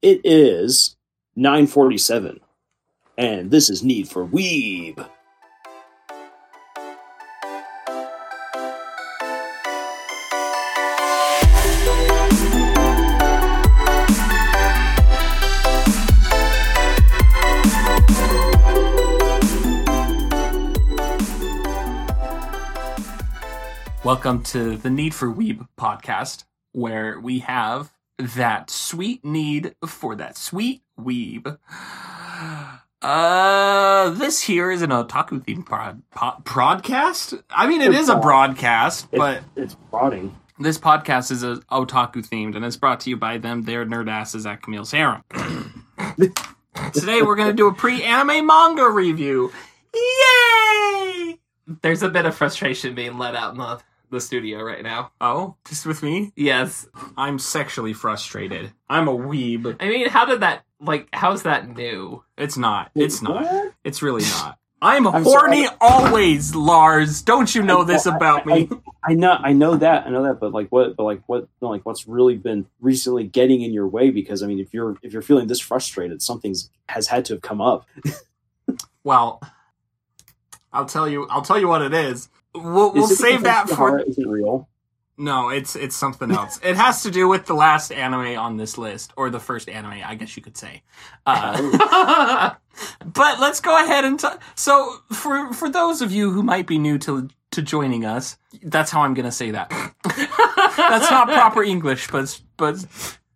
It is 947, and this is Need for Weeb. Welcome to the Need for Weeb podcast, where we have that sweet need for that sweet weeb. Uh, this here is an otaku themed prod, pod, broadcast. I mean, it is a broadcast, but It's rotting. this podcast is a otaku themed, and it's brought to you by them. Their nerd asses at Camille's Harem. Today, we're gonna do a pre-anime manga review. Yay! There's a bit of frustration being let out in the, the studio right now. Oh, just with me? Yes. I'm sexually frustrated. I'm a weeb. I mean, how did that, like, how's that new? It's not. It's not. What? It's really not. I'm, I'm horny sorry. always, Lars. Don't you know this about me? I know, I know that, I know that, but like, what, but like, what, like, what's really been recently getting in your way? Because I mean, if you're if you're feeling this frustrated, something's has had to have come up. Well, I'll tell you. I'll tell you what it is. We'll, we'll save that for. isn't real. No, it's it's something else. it has to do with the last anime on this list, or the first anime, I guess you could say. Uh, but let's go ahead and t- so for for those of you who might be new to to joining us, that's how I'm gonna say that. that's not proper English, but but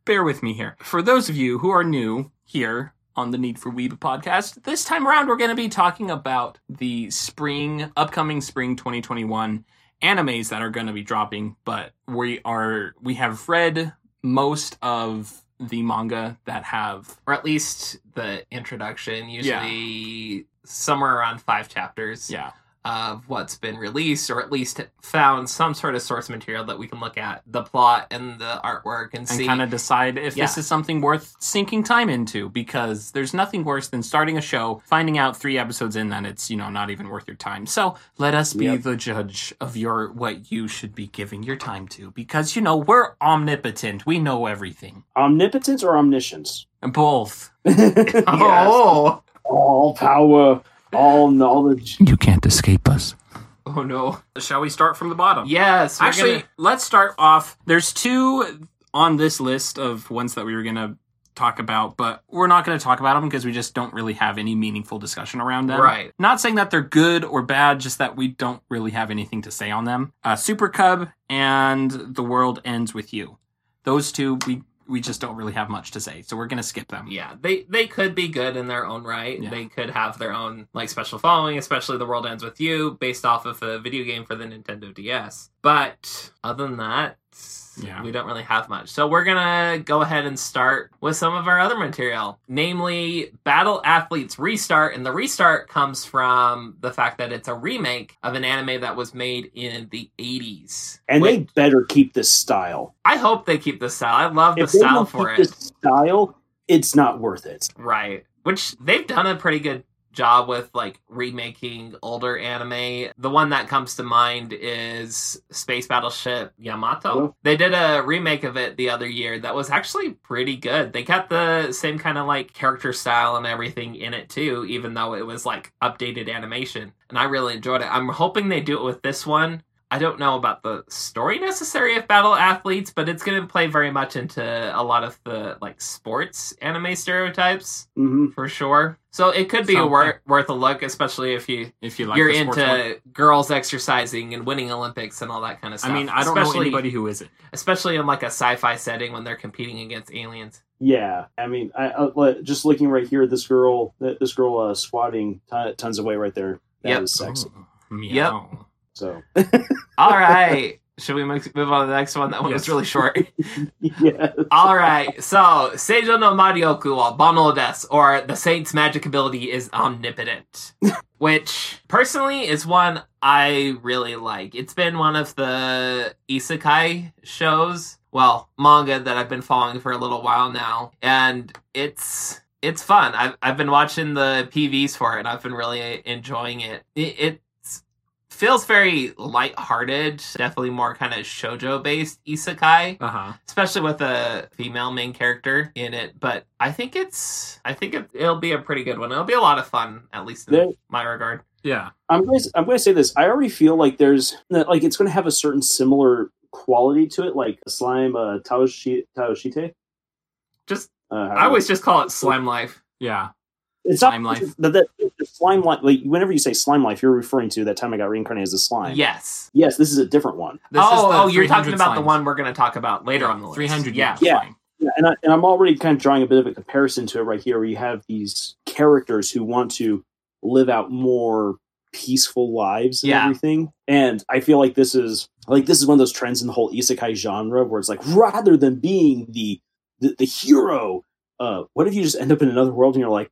bear with me here. For those of you who are new here on the Need for Weeb podcast, this time around we're going to be talking about the spring, upcoming spring 2021 animes that are going to be dropping. But we are we have read most of the manga that have or at least the introduction, usually somewhere around five chapters. Yeah of what's been released, or at least found some sort of source material that we can look at the plot and the artwork and, and see. kind of decide if this is something worth sinking time into because there's nothing worse than starting a show finding out 3 episodes in that it's you know not even worth your time. So let us be Yep. the judge of your what you should be giving your time to because you know we're omnipotent. We know everything. Omnipotence or omniscience? both. Oh, all power, all knowledge. you can't escape us oh no! shall we start from the bottom Yes, Actually, gonna- let's start off. There's two on this list of ones that we were going to talk about, but we're not going to talk about them because we just don't really have any meaningful discussion around them. Right. Not saying that they're good or bad, just that we don't really have anything to say on them. Uh, Super Cub and The World Ends with You. Those two, we we just don't really have much to say, so we're going to skip them. yeah, they they could be good in their own right. Yeah. They could have their own like special following, especially The World Ends with You, based off of a video game for the Nintendo DS. But other than that, Yeah. we don't really have much. So we're gonna go ahead and start with some of our other material, namely Battle Athletes Restart, and the restart comes from the fact that it's a remake of an anime that was made in the 80s. And Wait, they better keep this style. I hope they keep the style. I love the If they style don't for keep it. this style, it's not worth it. Right. Which they've done a pretty good job with like remaking older anime. The one that comes to mind is Space Battleship Yamato. They did a remake of it the other year that was actually pretty good. They kept the same kind of like character style and everything in it too, even though it was like updated animation. And I really enjoyed it. I'm hoping they do it with this one. I don't know about the story necessary of Battle Athletes, but it's going to play very much into a lot of the like sports anime stereotypes hmm for sure. So it could be a wor- worth a look, especially if you If you like you're into one. girls exercising and winning Olympics and all that kind of stuff. I mean, I don't know anybody who isn't. especially in like a sci-fi setting when they're competing against aliens. Yeah, I mean, I, I just looking right here, this girl, this girl uh, squatting ton, tons away right there. That is Yep. sexy. Ooh, meow. So All right, should we move move on to the next one? That one Yes. was really short. yeah, All right, so Seijo no Maryoku wa Bannou desu, or the Saint's magic ability is omnipotent, which personally is one I really like. It's been one of the isekai shows, well, manga that I've been following for a little while now, and it's it's fun. I've I've been watching the PVs for it, and I've been really enjoying it. it it's feels very lighthearted, definitely more kind of shojo based isekai, Uh huh. especially with a female main character in it. But I think it's, I think it, it'll be a pretty good one. It'll be a lot of fun, at least in There- my regard. Yeah. I'm going to, I'm going to say this. I already feel like there's like it's going to have a certain similar quality to it, like slime uh, Taoshi, Taoshite. Just, Uh, I always just call it slime life. Yeah. It's Slime not life. The, the, the slime life. Like whenever you say slime life, you're referring to that time I got reincarnated as a slime. Yes. Yes, this is a different one. This is oh, the oh, you're talking 300 about the one we're going to talk about later on the list. Three hundred. Yeah. Yeah. slime. Yeah, and, I, and I'm already kind of drawing a bit of a comparison to it right here, where you have these characters who want to live out more peaceful lives and Yeah. everything. And I feel like this is like this is one of those trends in the whole isekai genre where it's like rather than being the the, the hero, uh, what if you just end up in another world and you're like,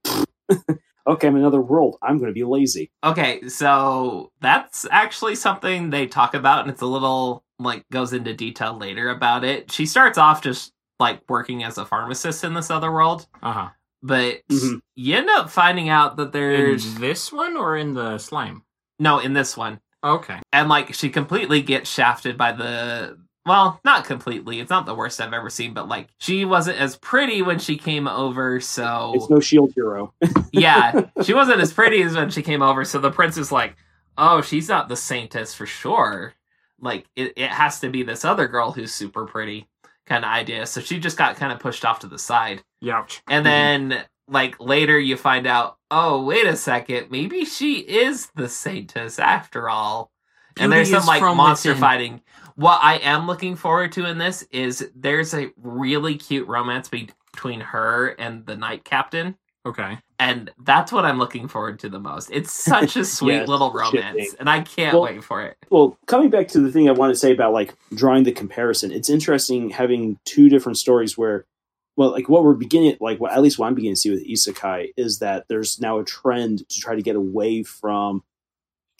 okay, I'm in another world. I'm going to be lazy. Okay, so that's actually something they talk about, and it's a little like goes into detail later about it. She starts off just like working as a pharmacist in this other world, Uh huh. but Mhm. you end up finding out that In there's this one or in the slime? no in this one, Okay. and like she completely gets shafted by the. Well, not completely. It's not the worst I've ever seen, but like she wasn't as pretty when she came over, so It's no shield hero. yeah, she wasn't as pretty as when she came over. So the prince is like, "Oh, she's not the saintess for sure. Like it, it has to be this other girl who's super pretty." Kind of idea. So she just got kind of pushed off to the side, Youch. and mm-hmm. then like later you find out, oh wait a second, maybe she is the saintess after all. and there's some like monster within. fighting. What I am looking forward to in this is there's a really cute romance be- between her and the knight captain Okay. and that's what I'm looking forward to the most. It's such a sweet Yes, little romance, and I can't Well- wait for it. Well, coming back to the thing I want to say about like drawing the comparison, it's interesting having two different stories where, well, like what we're beginning, like what at least what I'm beginning to see with isekai is that there's now a trend to try to get away from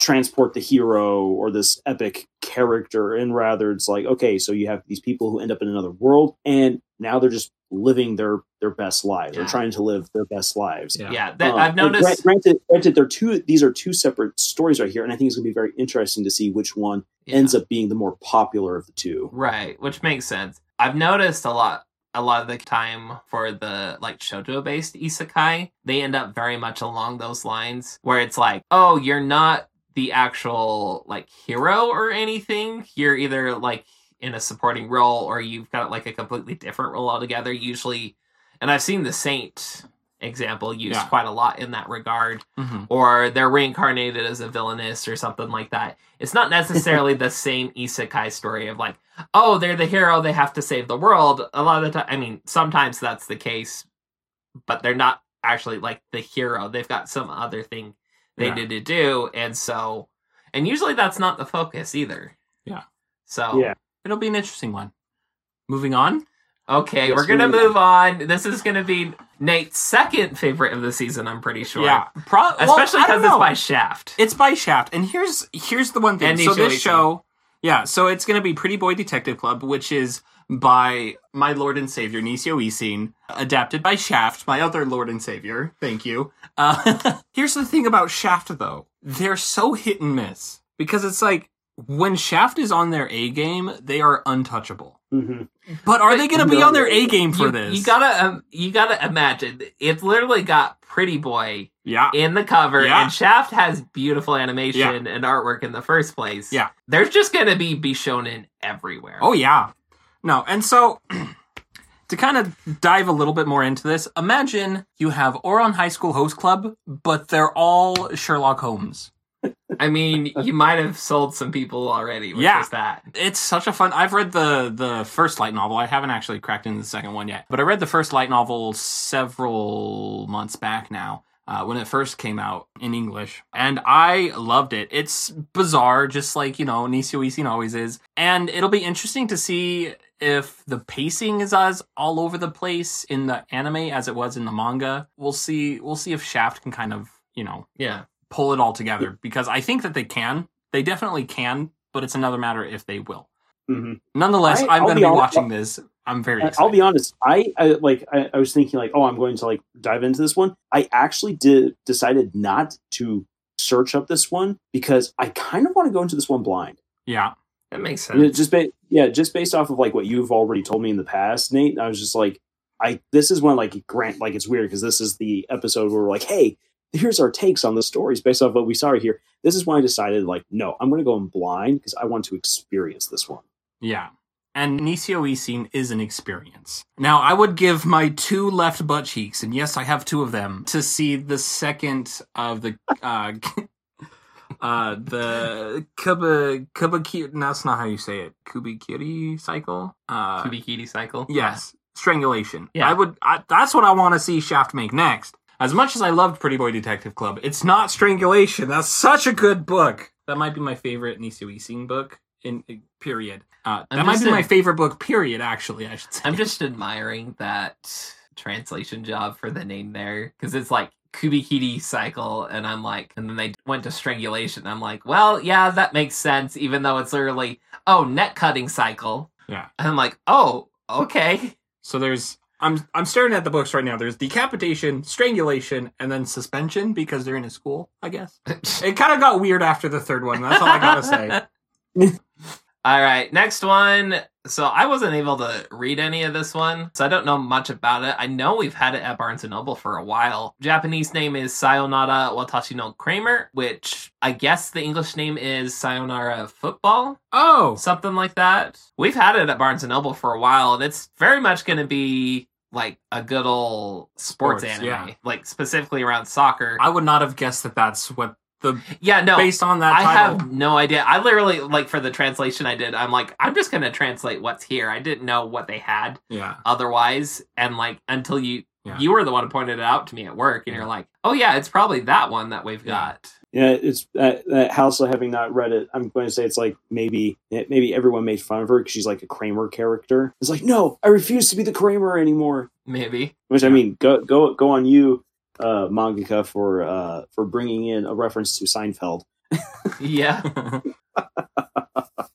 transport the hero or this epic character, and rather it's like okay, so you have these people who end up in another world, and now they're just living their their best lives. They're trying to live their best lives. Yeah. Yeah, that, Um, I've noticed. gra- Granted, granted, they're two. These are two separate stories right here, and I think it's going to be very interesting to see which one yeah, ends up being the more popular of the two. right, which makes sense. I've noticed a lot. A lot of the time for the like shojo based isekai, they end up very much along those lines where it's like, oh, you're not the actual like hero or anything. You're either like in a supporting role or you've got like a completely different role altogether. Usually, and I've seen the Saint example used Yeah. quite a lot in that regard. hmm or they're reincarnated as a villainess or something like that. It's not necessarily the same isekai story of like, oh, they're the hero, they have to save the world. A lot of the time, I mean, sometimes that's the case, but they're not actually like the hero. They've got some other thing they Yeah. did to do, and so, and usually that's not the focus either. Yeah. So Yeah. It'll be an interesting one. Moving on. okay, Yes, we're gonna we- move on. This is gonna be Nate's second favorite of the season. I'm pretty sure. Yeah. Pro- Especially I don't because it's by Shaft. It's by Shaft, and here's here's the one thing. And so Nisho this Ichi. show, yeah, so it's gonna be Pretty Boy Detective Club, which is by my Lord and Savior Nisio Isin, adapted by Shaft, my other Lord and Savior. Thank you. Uh, here's the thing about Shaft, though: they're so hit and miss because it's like when Shaft is on their A game, they are untouchable. hmm But are they gonna be no, on their A game for you, this? You gotta, um, you gotta imagine. It's literally got Pretty Boy yeah. in the cover, Yeah. and Shaft has beautiful animation and artwork in the first place. Yeah. there's just gonna be be shown in everywhere. Oh yeah. No, and so to kind of dive a little bit more into this, imagine you have Ouran High School Host Club, but they're all Sherlock Holmes. I mean, you might have sold some people already. With Yeah. that. It's such a fun. I've read the the first light novel. I haven't actually cracked into the second one yet, but I read the first light novel several months back now. Uh, when it first came out in English, and I loved it. It's bizarre, just like you know Nisio Isin always is, and it'll be interesting to see if the pacing is as all over the place in the anime as it was in the manga. We'll see. We'll see if Shaft can kind of you know Yeah, pull it all together because I think that they can. They definitely can, but it's another matter if they will. hmm Nonetheless, I- I'm going to be honest- watching this. I'm very excited. I'll be honest. I, I like. I, I was thinking like, oh, I'm going to like dive into this one. I actually did decided not to search up this one because I kind of want to go into this one blind. Yeah. That makes I mean, sense. just ba- yeah, just based off of like what you've already told me in the past, Nate. I was just like, I this is one like grant like it's weird because this is the episode where we're like, hey, here's our takes on the stories based off what we saw here. This is when I decided like, no, I'm going to go in blind because I want to experience this one. Yeah. And Nisio Isin is an experience. Now, I would give my two left butt cheeks, and yes, I have two of them, to see the second of the uh uh the Kuba Kubakiri that's not how you say it. Kubikiri cycle? Uh Kubikiti cycle. Yes, strangulation. Yeah. I would. I, that's what I want to see Shaft make next. As much as I loved Pretty Boy Detective Club, it's not strangulation. That's such a good book. That might be my favorite Nisio Isin book. In period. Uh, that might be my favorite book. Period. Actually, I should say. I'm just admiring that translation job for the name there because it's like Kubikiti cycle, and I'm like, and then they went to strangulation. I'm like, well, yeah, that makes sense, even though it's literally oh net cutting cycle. Yeah. and I'm like, oh, okay. So there's. I'm I'm staring at the books right now. There's decapitation, strangulation, and then suspension because they're in a school. I guess it kind of got weird after the third one. That's all I gotta say. All right, next one. So I wasn't able to read any of this one, so I don't know much about it. I know we've had it at Barnes and Noble for a while. Japanese name is Sayonara Watashi no Cramer, which I guess the English name is Sayonara Football, Oh, something like that. We've had it at Barnes and Noble for a while, and it's very much going to be like a good old sports, Sports, anime, yeah. like specifically around soccer. I would not have guessed that. That's what the yeah, no, based on that I title. have no idea. I literally like for the translation I did. I'm like, I'm just gonna translate what's here. I didn't know what they had yeah. otherwise, and like until you Yeah. you were the one who pointed it out to me at work, and you're like, oh yeah, it's probably that one that we've Yeah. Yeah, it's uh, uh, Halsa having not read it. I'm going to say it's like maybe maybe everyone made fun of her because she's like a Kramer character. It's like, no, I refuse to be the Kramer anymore. Maybe. Which I mean, go go go on you, uh, mangaka, for uh, for bringing in a reference to Seinfeld. Yeah.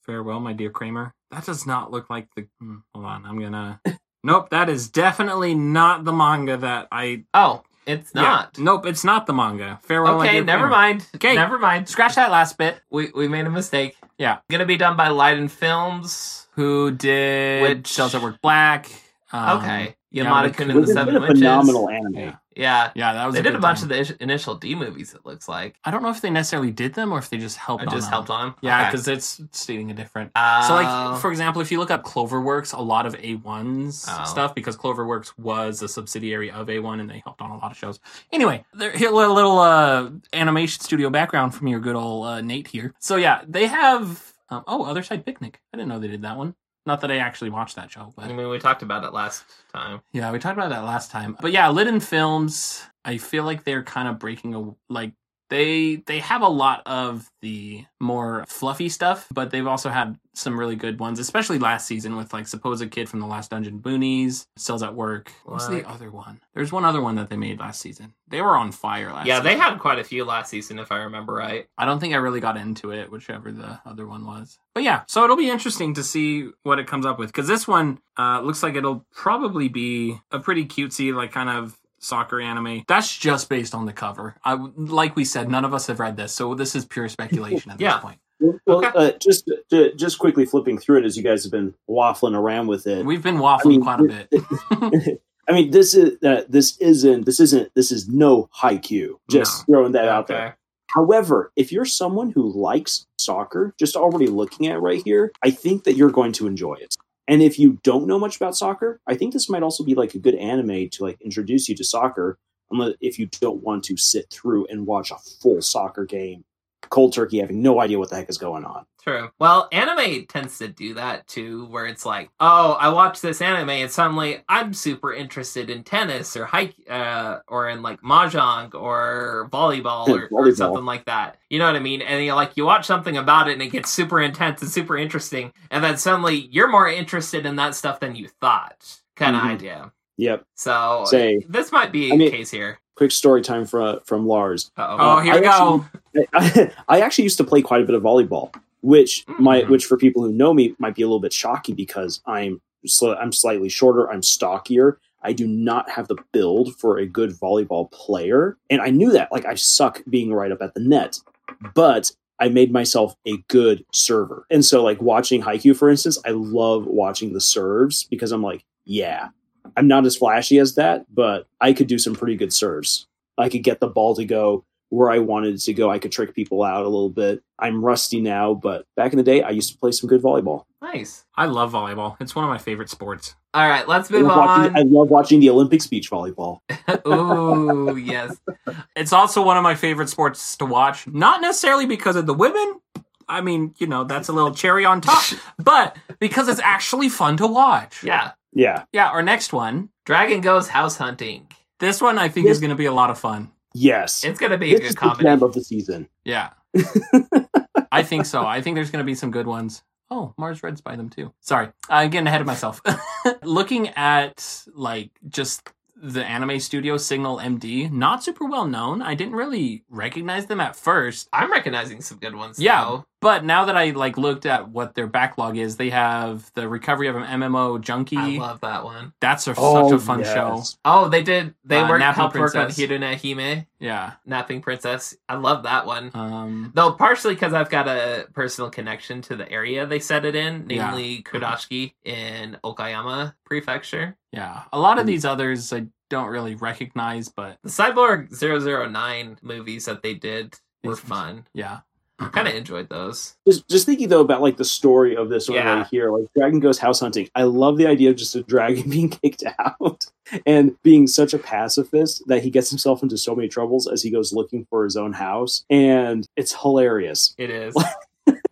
Farewell, my dear Kramer. That does not look like the. hmm, Hold on, I'm gonna. Nope, that is definitely not the manga that I. Oh, it's Yeah, not. nope, it's not the manga. Farewell, Okay, dear never Kramer. mind. Okay. never mind. Scratch that last bit. We we made a mistake. Yeah. Gonna be done by Liden Films. Who did Which- Delta Work Black? Um, okay. yeah, Yamada like- Kun It and the was a Seven bit Witches. phenomenal anime. Yeah, Yeah. yeah, that was. They did a bunch time. of the initial D movies, it looks like. I don't know if they necessarily did them or if they just helped. I on just them. helped on them. Yeah, Okay. because it's stating a different. Uh, So, like, for example, if you look up Cloverworks, a lot of A1's Oh. stuff, because Cloverworks was a subsidiary of A1 and they helped on a lot of shows. Anyway, there, here, a little, little uh, animation studio background from your good old uh, Nate here. So, yeah, they have. Um, oh, Other Side Picnic. I didn't know they did that one. Not that I actually watched that show, but I mean, we talked about it last time. yeah, we talked about that last time. But yeah, Liden Films, I feel like they're kind of breaking a like they they have a lot of the more fluffy stuff, but they've also had some really good ones, especially last season with like Supposed Kid from the Last Dungeon Boonies, Cells at Work. What's the other one? There's one other one that they made last season. They were on fire last yeah, they had quite a few last season, if I remember right. I don't think I really got into it, whichever the other one was. But yeah, so it'll be interesting to see what it comes up with because this one uh, looks like it'll probably be a pretty cutesy, like kind of soccer anime. That's just based on the cover. I like we said, none of us have read this, so this is pure speculation at Yeah. this point. Well, Okay. uh, just ju- just quickly flipping through it as you guys have been waffling around with it. We've been waffling I mean, quite a bit. I mean, this is uh, this isn't this isn't this is no haiku. Just throwing that out there. However, if you're someone who likes soccer, just already looking at it right here, I think that you're going to enjoy it. And if you don't know much about soccer, I think this might also be like a good anime to like introduce you to soccer. If you don't want to sit through and watch a full soccer game, cold turkey, having no idea what the heck is going on. True. Well, anime tends to do that too, where it's like, oh, I watched this anime and suddenly I'm super interested in tennis or hike, uh, or in like mahjong or volleyball or, or something like that. You know what I mean? And you like you watch something about it and it gets super intense and super interesting, and then suddenly you're more interested in that stuff than you thought. Kind of Mhm. idea. Yep. So Say, this might be I mean- case here. Quick story time from from Lars. Uh-oh. oh, here I we go. I, I actually used to play quite a bit of volleyball, which might, Mhm. which for people who know me might be a little bit shocking because I'm sli- I'm slightly shorter, I'm stockier, I do not have the build for a good volleyball player. And I knew that. Like, I suck being right up at the net. But I made myself a good server. And so, like, watching Haikyuu, for instance, I love watching the serves because I'm like, yeah, I'm not as flashy as that, but I could do some pretty good serves. I could get the ball to go where I wanted it to go. I could trick people out a little bit. I'm rusty now, but back in the day, I used to play some good volleyball. Nice. I love volleyball. It's one of my favorite sports. All right, let's move love, watching, I love watching the Olympics beach volleyball. Ooh, yes. It's also one of my favorite sports to watch. Not necessarily because of the women. I mean, you know, that's a little cherry on top, but because it's actually fun to watch. Yeah. Yeah. Yeah, our next one. Dragon goes house hunting. This one I think This- is going to be a lot of fun. Yes. It's gonna be a this is good the comedy. gem of the season. Yeah. I think so. I think there's going to be some good ones. Oh, Mars Red's by them too. Sorry. I'm getting ahead of myself. Looking at like just the anime studio Signal MD, not super well known. I didn't really recognize them at first. I'm recognizing some good ones. Yeah. though. But now that I like looked at what their backlog is, they have the recovery of an MMO junkie. I love that one. That's a, Oh, such a fun yes. show. Oh, they did. They Uh, worked Napping helped work on Princess. Hime, Yeah. Napping Princess. I love that one. Um, Though partially because I've got a personal connection to the area they set it in, Yeah. namely Kurashiki in Okayama Prefecture. yeah. A lot of Mm. these others I don't really recognize, but The Cyborg 009 movies that they did were fun. yeah. Kind of enjoyed those. Just, just thinking though about like the story of this one Yeah. right here, like Dragon goes house hunting. I love the idea of just a dragon being kicked out and being such a pacifist that he gets himself into so many troubles as he goes looking for his own house, and it's hilarious. It is.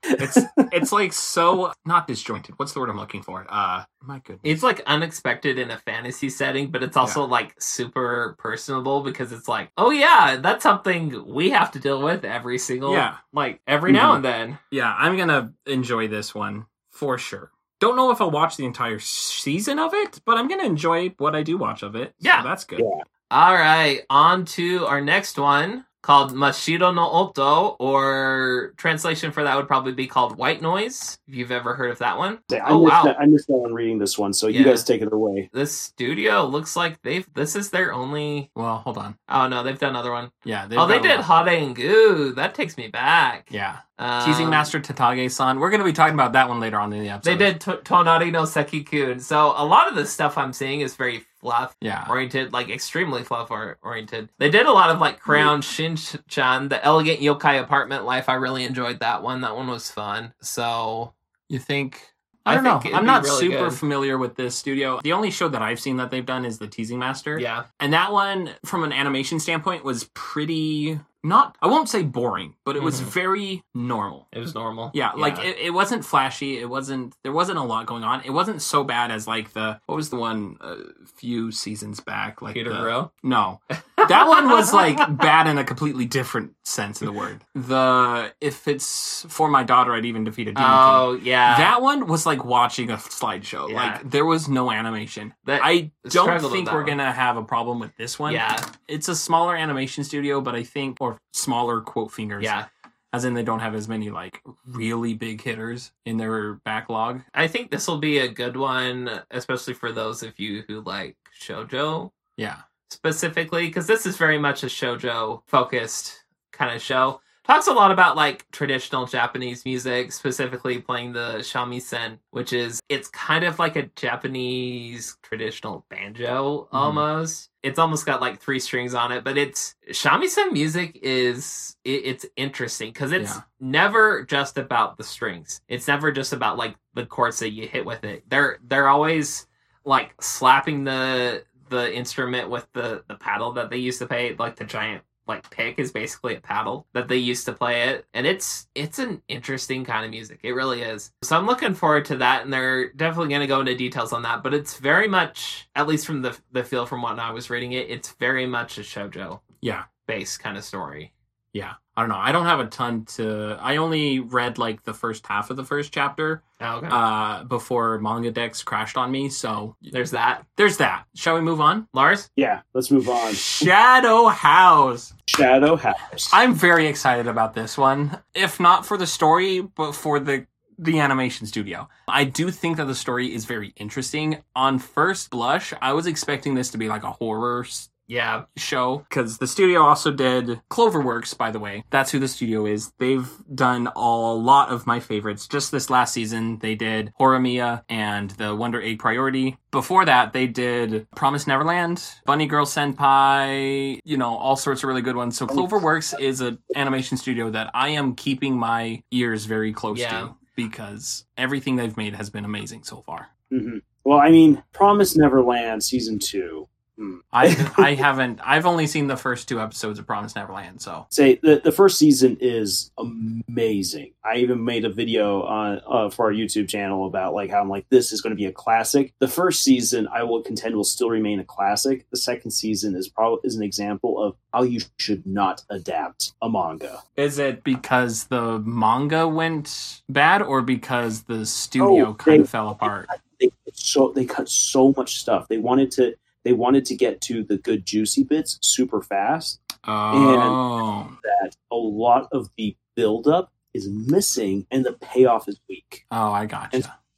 It's it's like so not disjointed. What's the word I'm looking for? Uh my goodness. It's like unexpected in a fantasy setting, but it's also like super personable because it's like, oh yeah, that's something we have to deal with every single Yeah. like every now and then. Yeah, I'm gonna enjoy this one for sure. Don't know if I'll watch the entire season of it, but I'm gonna enjoy what I do watch of it. So Yeah. that's good. Yeah. All right, on to our next one called Mashiro no Oto, or translation for that would probably be called White Noise. If you've ever heard of that one. I Oh missed wow. that, I missed that on reading this one, so you guys take it away. This studio looks like they've this is their only Well, hold on. oh no, they've done another one. Yeah. oh, they got a did lot. Harengu. That takes me back. Yeah. Um, Teasing Master Takagi-san. We're gonna be talking about that one later on in the episode. They did to- Tonari no Sekikun. So a lot of the stuff I'm seeing is very fluff Yeah. oriented, like extremely fluff or- oriented. They did a lot of like Crayon Shin-chan, the Elegant Yokai Apartment Life. I really enjoyed that one. That one was fun. So You think? I I don't think know. I'm not really super good. familiar with this studio. The only show that I've seen that they've done is the Teasing Master. yeah, And that one, from an animation standpoint, was pretty not I won't say boring, but it was Mhm. very normal. it was normal. Yeah, like it, it wasn't flashy. It wasn't there wasn't a lot going on. It wasn't so bad as like the what was the one a few seasons back like Peter the, Grill. No. That one was like bad in a completely different sense of the word. The if it's for my daughter I'd even defeat a demon. Oh, king. Oh yeah, That one was like watching a slideshow. Yeah. Like there was no animation. That- I don't think we're one. gonna have a problem with this one. yeah, It's a smaller animation studio, but I think or smaller quote fingers. yeah. As in they don't have as many like really big hitters in their backlog. I think this will be a good one, especially for those of you who like shojo Yeah. Specifically, because this is very much a shojo focused kind of show. Talks a lot about like traditional Japanese music, specifically playing the shamisen, which is it's kind of like a Japanese traditional banjo mm-hmm. almost. It's almost got like three strings on it, but it's shamisen music is it, it's interesting because it's Yeah. never just about the strings. It's never just about like the chords that you hit with it. They're they're always like slapping the the instrument with the the paddle that they used to play like the giant like pick is basically a paddle that they used to play it. And it's it's an interesting kind of music. It really is. So i'm looking forward to that and they're definitely going to go into details on that but it's very much at least from the the feel from what i was reading it it's very much a shojo Yeah. based kind of story Yeah. I don't know. I don't have a ton to I only read like the first half of the first chapter oh, okay uh before Manga Dex crashed on me, so there's that there's that. Shall we move on? lars Yeah, let's move on. Shadow House. Shadow House. I'm very excited about this one. If not for the story, but for the the animation studio. I do think that the story is very interesting. On first blush, I was expecting this to be like a horror s- Yeah. show because the studio also did Cloverworks, by the way. That's who the studio is. They've done a lot of my favorites. Just this last season, they did Horimiya and the Wonder Egg Priority. Before that, they did Promise Neverland, Bunny Girl Senpai, you know, all sorts of really good ones. So Cloverworks is an animation studio that I am keeping my ears very close Yeah. to because everything they've made has been amazing so far. hmm Well, I mean, Promise Neverland season two. Hmm. I I haven't I've only seen the first two episodes of Promise Neverland, so Say the the first season is amazing. I even made a video on uh, for our YouTube channel about like how I'm like this is going to be a classic. The first season I will contend will still remain a classic. The second season is probably is an example of how you should not adapt a manga. Is it because the manga went bad or because the studio Oh, kind they- of fell apart? They so they cut so much stuff. They wanted to they wanted to get to the good juicy bits super fast. Oh. That a lot of the buildup is missing and the payoff is weak. Oh, I gotcha.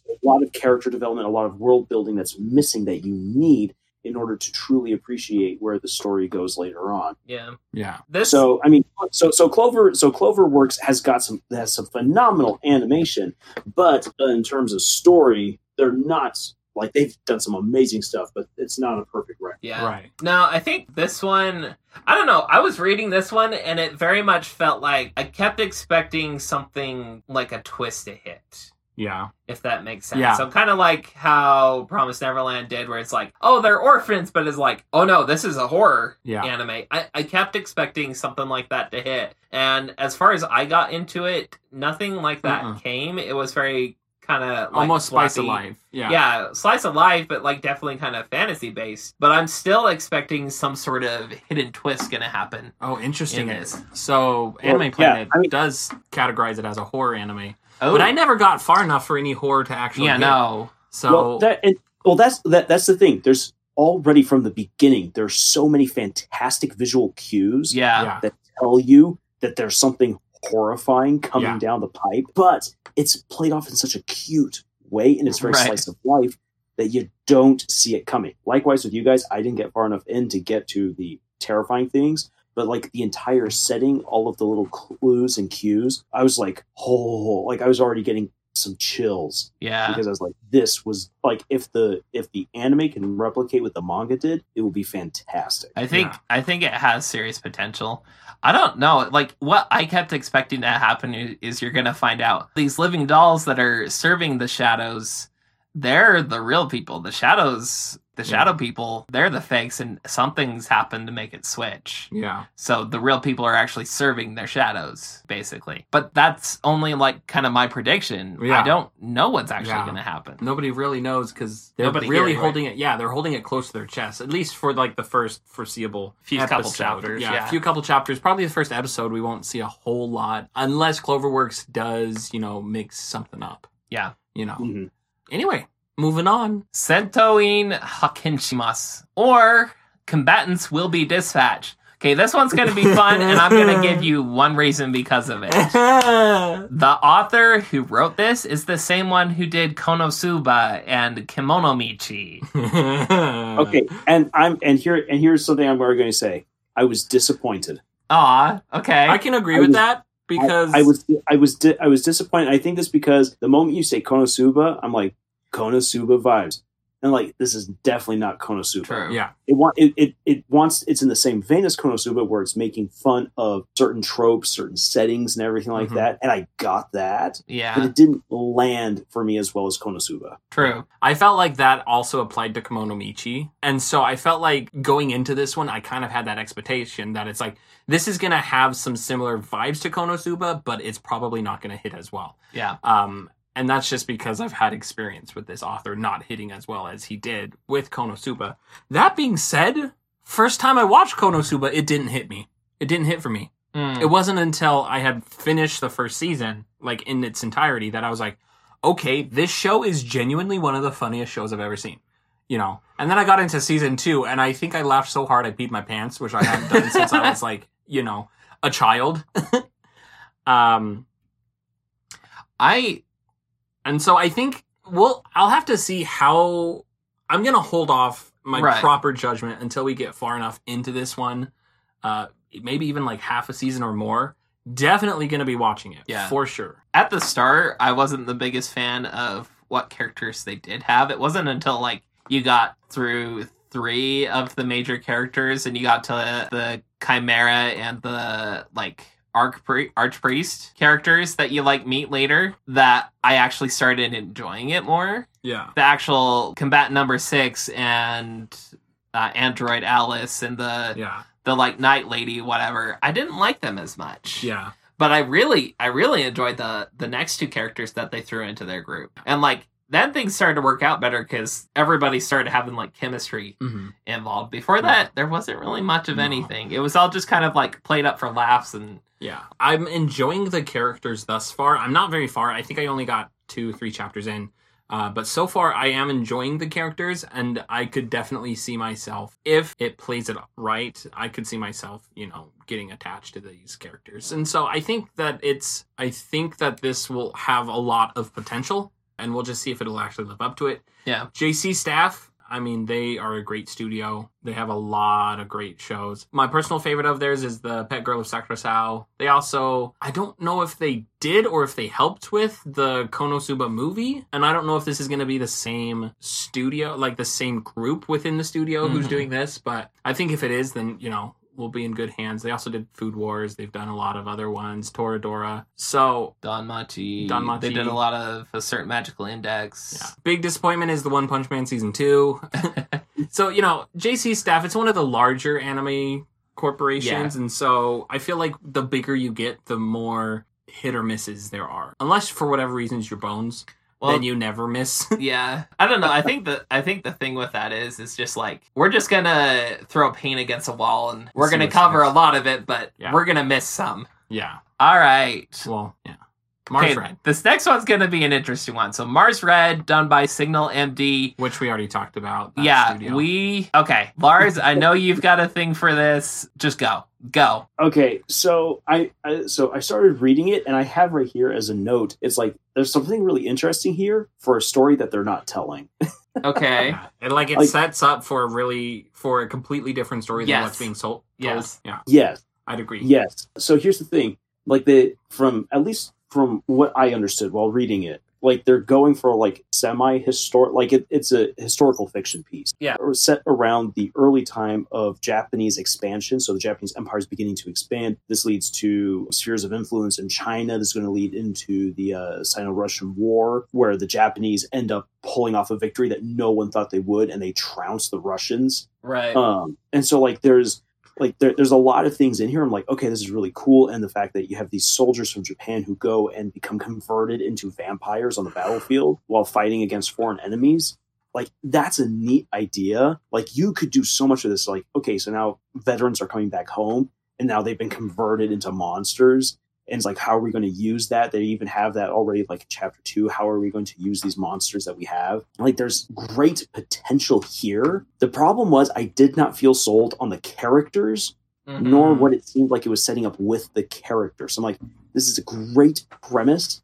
a lot of character development, a lot of world building that's missing that you need in order to truly appreciate where the story goes later on. Yeah. Yeah. This So I mean, so so Clover so Cloverworks has got some has some phenomenal animation, but in terms of story, they're not like they've done some amazing stuff, but it's not a perfect record. yeah. Right. No, I think this one. I don't know. I was reading this one, and it very much felt like I kept expecting something like a twist to hit. Yeah. If that makes sense. Yeah. So kind of like how Promise Neverland did, where it's like, oh, they're orphans, but it's like, oh no, this is a horror Yeah. anime. I, I kept expecting something like that to hit, and as far as I got into it, nothing like that Mm-mm. came. It was very kind of like Almost slice of life. Yeah. Yeah, slice of life, but like definitely kind of fantasy based. But I'm still expecting some sort of hidden twist gonna happen. Oh, interesting. In this. So, Anime yeah, Planet I mean- does categorize it as a horror anime, Oh, but I never got far enough for any horror to actually. yeah, hit. no, So well, that and well, that's that that's the thing. There's already from the beginning. There's so many fantastic visual cues. yeah, yeah. that tell you that there's something horrifying coming Yeah. down the pipe, but it's played off in such a cute way and it's very Right. slice of life that you don't see it coming. Likewise with you guys, I didn't get far enough in to get to the terrifying things, but like the entire setting, all of the little clues and cues, I was like, oh, like I was already getting some chills yeah. because I was like, this was like if the if the anime can replicate what the manga did, it will be fantastic. I think Yeah. I think it has serious potential. I don't know. Like what I kept expecting to happen is you're gonna find out these living dolls that are serving the shadows. They're the real people. The shadows, the Yeah. shadow people, they're the fakes, and something's happened to make it switch. yeah. So the real people are actually serving their shadows, basically. But that's only like kind of my prediction. Yeah. I don't know what's actually Yeah. going to happen. Nobody really knows because they're Nobody really here, right? holding it. Yeah, they're holding it close to their chest, at least for like the first foreseeable Few couple chapters, Yeah, yeah. a few couple chapters. Probably the first episode, we won't see a whole lot unless Cloverworks does, you know, mix something up. Yeah. You know. Mhm. Anyway, moving on. Sentoin Hakenshimasu. Or combatants will be dispatched. Okay, this one's going to be fun, and I'm going to give you one reason because of it. The author who wrote this is the same one who did Konosuba and Kemono Michi. Okay, and I'm and here and here's something I'm already going to say. I was disappointed. Ah, okay. I can agree I with was- that because I, I was I was di- I was disappointed. I think this because the moment you say Konosuba, I'm like Konosuba vibes, and like this is definitely not Konosuba. True. yeah, It want it, it it wants it's in the same vein as Konosuba, where it's making fun of certain tropes, certain settings, and everything like Mhm. that. And I got that, Yeah. but Yeah, it didn't land for me as well as Konosuba. true. I felt like that also applied to Kemono Michi. And so I felt like going into this one, I kind of had that expectation that it's like, this is going to have some similar vibes to Konosuba, but it's probably not going to hit as well. Yeah. Um, and that's just because I've had experience with this author not hitting as well as he did with Konosuba. That being said, first time I watched Konosuba, it didn't hit me. It didn't hit for me. Mm. It wasn't until I had finished the first season, like in its entirety, that I was like, okay, this show is genuinely one of the funniest shows I've ever seen. You know, and then I got into season two, and I think I laughed so hard I peed my pants, which I haven't done since I was like, you know, a child. um, I And so I think well, I'll have to see how I'm gonna hold off my Right. proper judgment until we get far enough into this one. Uh, maybe even like half a season or more. Definitely gonna be watching it. Yeah. for sure. At the start, I wasn't the biggest fan of what characters they did have. It wasn't until like you got through three of the major characters and you got to the Chimera and the like Archpri- Archpriest characters that you like meet later that I actually started enjoying it more. Yeah, The actual combat number six and uh, Android Alice and the yeah, the like Night Lady whatever. I didn't like them as much yeah. but I really, I really enjoyed the the next two characters that they threw into their group, and like then things started to work out better because everybody started having like chemistry hmm involved. Before that, there wasn't really much of No. anything. It was all just kind of like played up for laughs and Yeah, I'm enjoying the characters thus far. I'm not very far. I think I only got two, three chapters in. Uh, but so far, I am enjoying the characters, and I could definitely see myself, if it plays it right, I could see myself, you know, getting attached to these characters. And so I think that it's, I think that this will have a lot of potential, and we'll just see if it'll actually live up to it. yeah, JC staff, I mean, they are a great studio. They have a lot of great shows. My personal favorite of theirs is the Pet Girl of Sakurasou. They also, I don't know if they did or if they helped with the Konosuba movie. And I don't know if this is going to be the same studio, like the same group within the studio who's Mhm. doing this. But I think if it is, then, you know, we'll be in good hands. They also did Food Wars. They've done a lot of other ones, Toradora. So Don Machi. Danmachi. They did a lot of a certain magical index. Yeah. Big disappointment is the One Punch Man season two. so, you know, JC staff, it's one of the larger anime corporations. And so I feel like the bigger you get, the more hit or misses there are. Unless for whatever reasons you're bones, Well, then you never miss. yeah, I don't know. I think the I think the thing with that is is just like we're just gonna throw paint against a wall and we're See gonna cover a lot of it, but Yeah. we're gonna miss some. yeah. All right. Well, yeah. Mars Okay, Red, this next one's going to be an interesting one. So Mars Red, done by Signal MD. which we already talked about. that yeah, studio. we okay. Lars, I know you've got a thing for this. Just go, go. Okay, so I, I so I started reading it, and I have right here as a note. It's like there's something really interesting here for a story that they're not telling. Okay. Yeah. And like it Like- sets up for a really for a completely different story than what's being sold. Yes. Yeah, Yes, I'd agree. yes. So here's the thing: like the from at least from what I understood while reading it, like they're going for like semi historic, like it, it's a historical fiction piece. Yeah. it was set around the early time of Japanese expansion. So the Japanese empire is beginning to expand. This leads to spheres of influence in China. This is going to lead into the uh, Sino-Russian War, where the Japanese end up pulling off a victory that no one thought they would, and they trounce the Russians. Right. Um, and so like there's like there, there's a lot of things in here. I'm like, okay, this is really cool, and the fact that you have these soldiers from Japan who go and become converted into vampires on the battlefield while fighting against foreign enemies. Like that's a neat idea. Like you could do so much of this. Like okay, so now veterans are coming back home, and now they've been converted into monsters. And it's like, how are we going to use that? They even have that already, like chapter two. How are we going to use these monsters that we have? Like, there's great potential here. The problem was, I did not feel sold on the characters, Mhm. nor what it seemed like it was setting up with the characters. so I'm like, this is a great premise,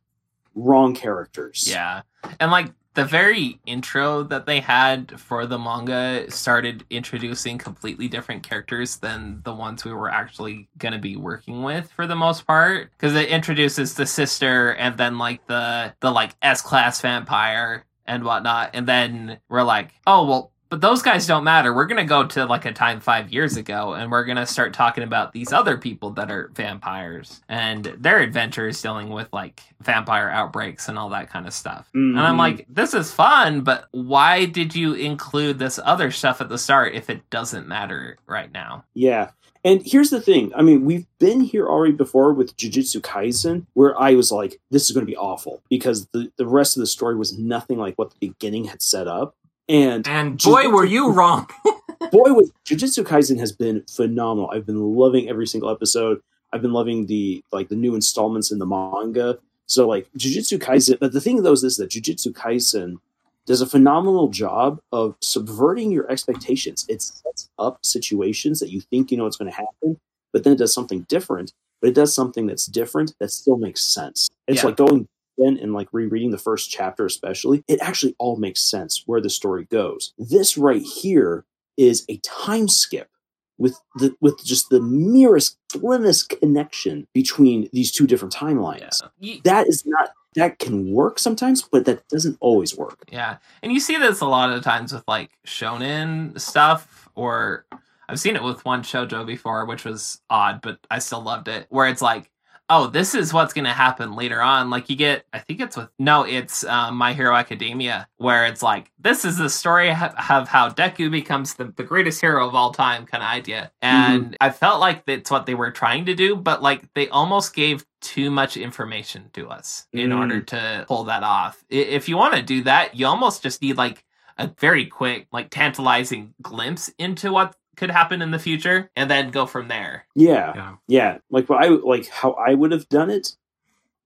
wrong characters. Yeah. And like the very intro that they had for the manga started introducing completely different characters than the ones we were actually going to be working with for the most part. Because it introduces the sister and then like the the like S-class vampire and whatnot. And then we're like, "Oh, well, but those guys don't matter. We're going to go to like a time 5 years ago and we're going to start talking about these other people that are vampires and their adventures dealing with like vampire outbreaks and all that kind of stuff. And I'm Mhm. like, this is fun, but why did you include this other stuff at the start if it doesn't matter right now? Yeah. And here's the thing. I mean, we've been here already before with Jujutsu Kaisen, where I was like, this is going to be awful because the, the rest of the story was nothing like what the beginning had set up. And And boy, were you wrong. boy, was Jujutsu Kaisen has been phenomenal. I've been loving every single episode. I've been loving the like the new installments in the manga. So like Jujutsu Kaisen, but the thing though is this that Jujutsu Kaisen does a phenomenal job of subverting your expectations. It sets up situations that you think you know what's going to happen, but then it does something different. But it does something that's different that still makes sense. It's Yeah. like going again and like rereading the first chapter especially, it actually all makes sense where the story goes. This right here is a time skip with the with just the merest slimmest connection between these two different timelines. Yeah. That is not that can work sometimes, but that doesn't always work. Yeah, and you see this a lot of times with like shonen stuff, or I've seen it with one shojo before, which was odd, but I still loved it. Where it's like, oh, this is what's going to happen later on. Like you get, I think it's with no, it's um, My Hero Academia, where it's like this is the story of how Deku becomes the, the greatest hero of all time, kind of idea. And I felt like that's what they were trying to do, but like they almost gave too much information to us in Mm. order to pull that off. If you want to do that, you almost just need like a very quick, like tantalizing glimpse into what could happen in the future, and then go from there. Yeah. Yeah. Yeah. Like what I like how I would have done it.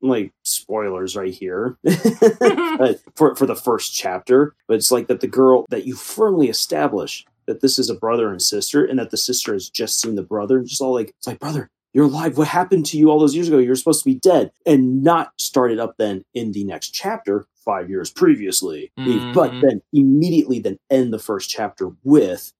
Like spoilers right here. for for the first chapter, but it's like that the girl that you firmly establish that this is a brother and sister, and that the sister has just seen the brother, and just all like it's like brother, you're alive. What happened to you all those years ago? You're supposed to be dead, and not started up then in the next chapter five years previously, Mhm. but then immediately then end the first chapter with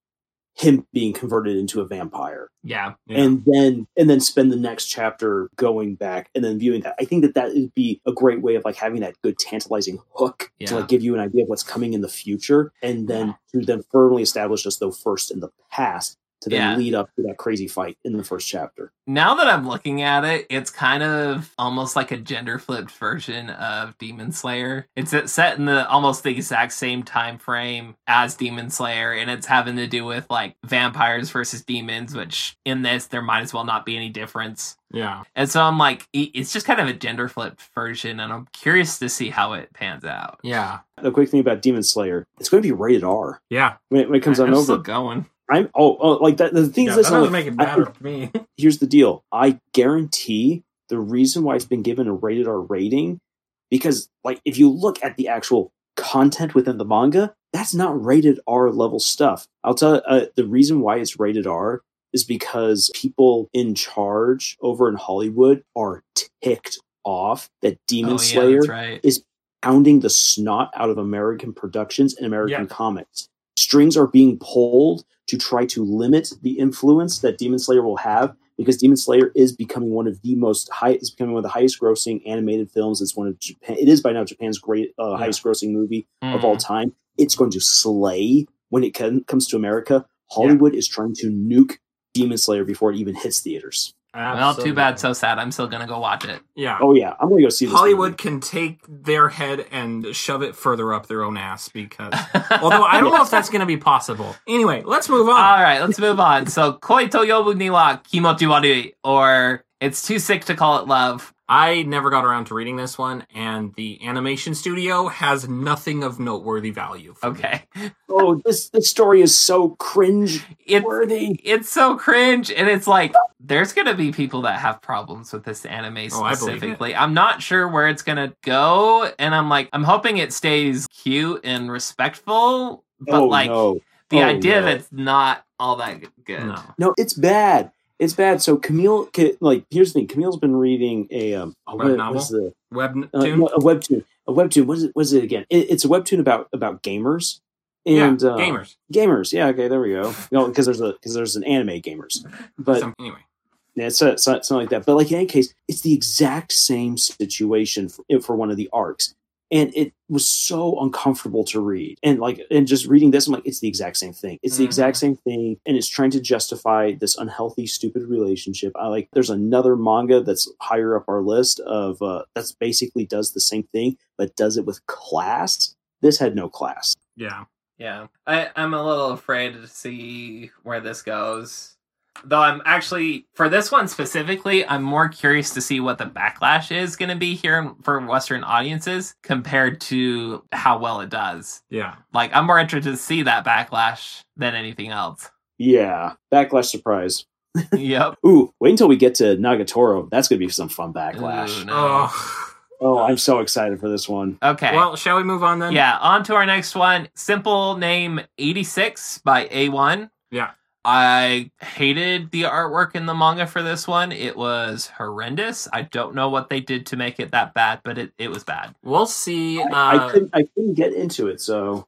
him being converted into a vampire Yeah, Yeah. and then and then spend the next chapter going back and then viewing that i think that that would be a great way of like having that good tantalizing hook Yeah. to like give you an idea of what's coming in the future and then to then firmly establish us though first in the past to then Yeah. lead up to that crazy fight in the first chapter now that I'm looking at it, it's kind of almost like a gender flipped version of Demon Slayer. It's set in the almost the exact same time frame as Demon Slayer, and it's having to do with like vampires versus demons, which in this there might as well not be any difference. yeah. And so I'm like, it's just kind of a gender flipped version, and I'm curious to see how it pans out. Yeah. the quick thing about demon slayer it's going to be rated r Yeah. when it, when it comes on I'm over still going. I'm oh, oh like that the things Yeah, is that doesn't like, make it I- better to me. here's the deal. I guarantee the reason why it's been given a rated R rating because like if you look at the actual content within the manga, that's not rated R level stuff. I'll tell you uh, the reason why it's rated R is because people in charge over in Hollywood are ticked off that Demon oh, Slayer yeah, right. pounding the snot out of American productions and American Yeah. comics. Strings are being pulled to try to limit the influence that Demon Slayer will have because Demon Slayer is becoming one of the most high is becoming one of the highest grossing animated films. It's one of Japan it is by now Japan's great uh, Yeah. highest grossing movie of Mhm. all time. It's going to slay when it can, comes to America. Hollywood is trying to nuke Demon Slayer before it even hits theaters. Well, too bad, so sad. I'm still gonna go watch it. Yeah. Oh yeah, I'm going to go see this. Hollywood movie. can take their head and shove it further up their own ass because. Although I don't know if that's going to be possible. Anyway, let's move on. All right, let's move on. So, koi to yobu ni wa kimochi warui, or it's too sick to call it love. I never got around to reading this one, and the animation studio has nothing of noteworthy value. for me. Okay, Oh, this this story is so cringe it's worthy. it's so cringe, and it's like there's gonna be people that have problems with this anime Oh, I believe it. specifically. I'm not sure where it's gonna go, and I'm like, I'm hoping it stays cute and respectful, but oh like no, the Oh, idea no. that it's not all that good. No. no, it's bad. It's bad. So Camille, like, here's the thing. Camille's been reading a um, a Web novel? the Web uh, no, a webtoon. A webtoon. What is it? What is it again? It, it's a webtoon about about gamers and yeah, uh, gamers. Gamers. Yeah. Okay. There we go. No, because there's a because there's an anime gamers, but Some- anyway, Yeah, it's uh, so- something like that. But like in any case, it's the exact same situation for, for one of the arcs, and it was so uncomfortable to read. And like, and just reading this, I'm like, it's the exact same thing. It's the exact same thing, and it's trying to justify this unhealthy, stupid relationship. I like. There's another manga that's higher up our list of uh, that's basically does the same thing, but does it with class. This had no class. yeah. Yeah, I, I'm a little afraid to see where this goes. Though I'm actually, for this one specifically, I'm more curious to see what the backlash is going to be here for Western audiences compared to how well it does. Yeah. Like, I'm more interested to see that backlash than anything else. Yeah, backlash surprise. yep. Ooh, wait until we get to Nagatoro. That's gonna be some fun backlash. Ooh, no. Oh. Oh, I'm so excited for this one. Okay. Well, shall we move on then? yeah, on to our next one. Simple name 86 by A1. Yeah. I hated the artwork in the manga for this one. It was horrendous. I don't know what they did to make it that bad, but it, it was bad. We'll see. I, Uh, I couldn't I couldn't get into it, so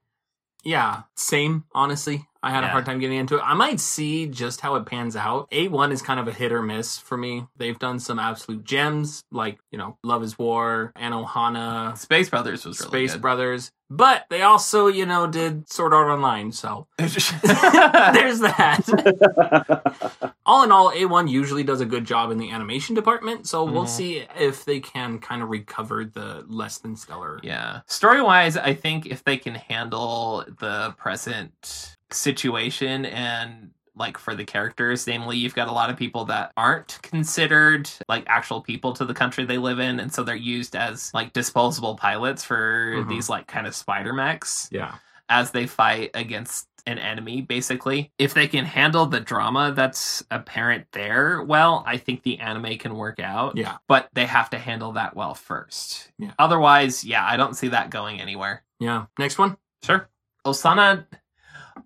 yeah, same. Honestly, I had a hard time getting into it. I might see just how it pans out. A one is kind of a hit or miss for me. They've done some absolute gems, like you know, Love Is War, Anohana, Space Brothers was really Space good. Brothers. But they also, you know, did Sword Art Online. So There's there's that. all in all, A1 usually does a good job in the animation department. So we'll Mhm. see if they can kind of recover the less than stellar. Yeah. Story wise, I think if they can handle the present situation and like for the characters, namely, you've got a lot of people that aren't considered like actual people to the country they live in, and so they're used as like disposable pilots for Mhm. these like kind of spider mechs Yeah. as they fight against an enemy basically if they can handle the drama that's apparent there well i think the anime can work out Yeah. but they have to handle that well first Yeah. otherwise yeah i don't see that going anywhere Yeah. Next one. sure osana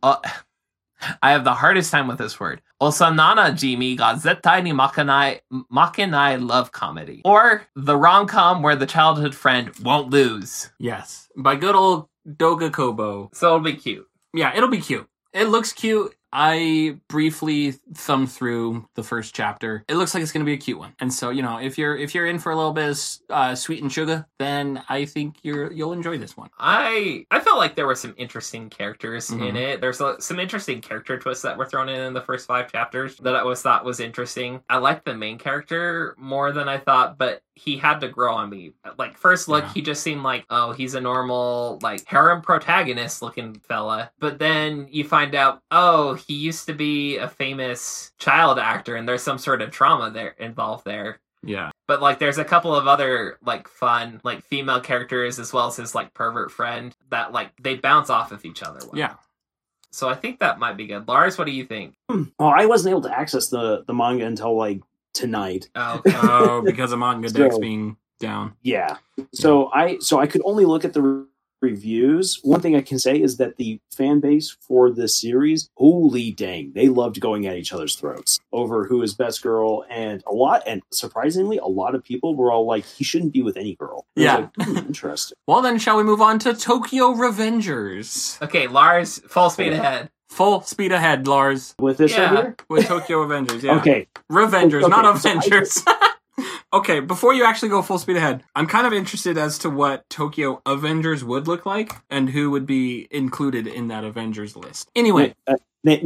uh, i have the hardest time with this word osanana jimi ga zettai ni makanai makanai love comedy or the rom-com where the childhood friend won't lose Yes. By good old Doga Kobo. so it'll be cute Yeah, it'll be cute. It looks cute. I briefly thumbed through the first chapter. It looks like it's going to be a cute one. And so, you know, if you're if you're in for a little bit of uh, sweet and sugar, then I think you're you'll enjoy this one. I I felt like there were some interesting characters in Mhm. it. There's uh, some interesting character twists that were thrown in in the first five chapters that I was thought was interesting. I liked the main character more than I thought, but he had to grow on me. Like first look, Yeah. he just seemed like oh he's a normal like harem protagonist looking fella, but then you find out oh he used to be a famous child actor and there's some sort of trauma there involved there Yeah. but like there's a couple of other like fun like female characters as well as his like pervert friend that like they bounce off of each other well. Yeah. so i think that might be good lars what do you think hmm. well, I wasn't able to access the the manga until like tonight. oh okay. Oh, because of Manga Dex So- being down. Yeah. So I so I could only look at the re- reviews. One thing I can say is that the fan base for this series, holy dang, they loved going at each other's throats over who is best girl, and a lot, and surprisingly, a lot of people were all like, he shouldn't be with any girl. And Yeah. like, hmm, interesting. Well, then shall we move on to Tokyo Revengers? okay lars full speed ahead Full speed ahead, Lars, With this Yeah. right here, with Tokyo Avengers, Yeah. okay, Revengers, Okay, not so Avengers. Okay, before you actually go full speed ahead, I'm kind of interested as to what Tokyo Avengers would look like and who would be included in that Avengers list. Anyway, Uh, Nathan,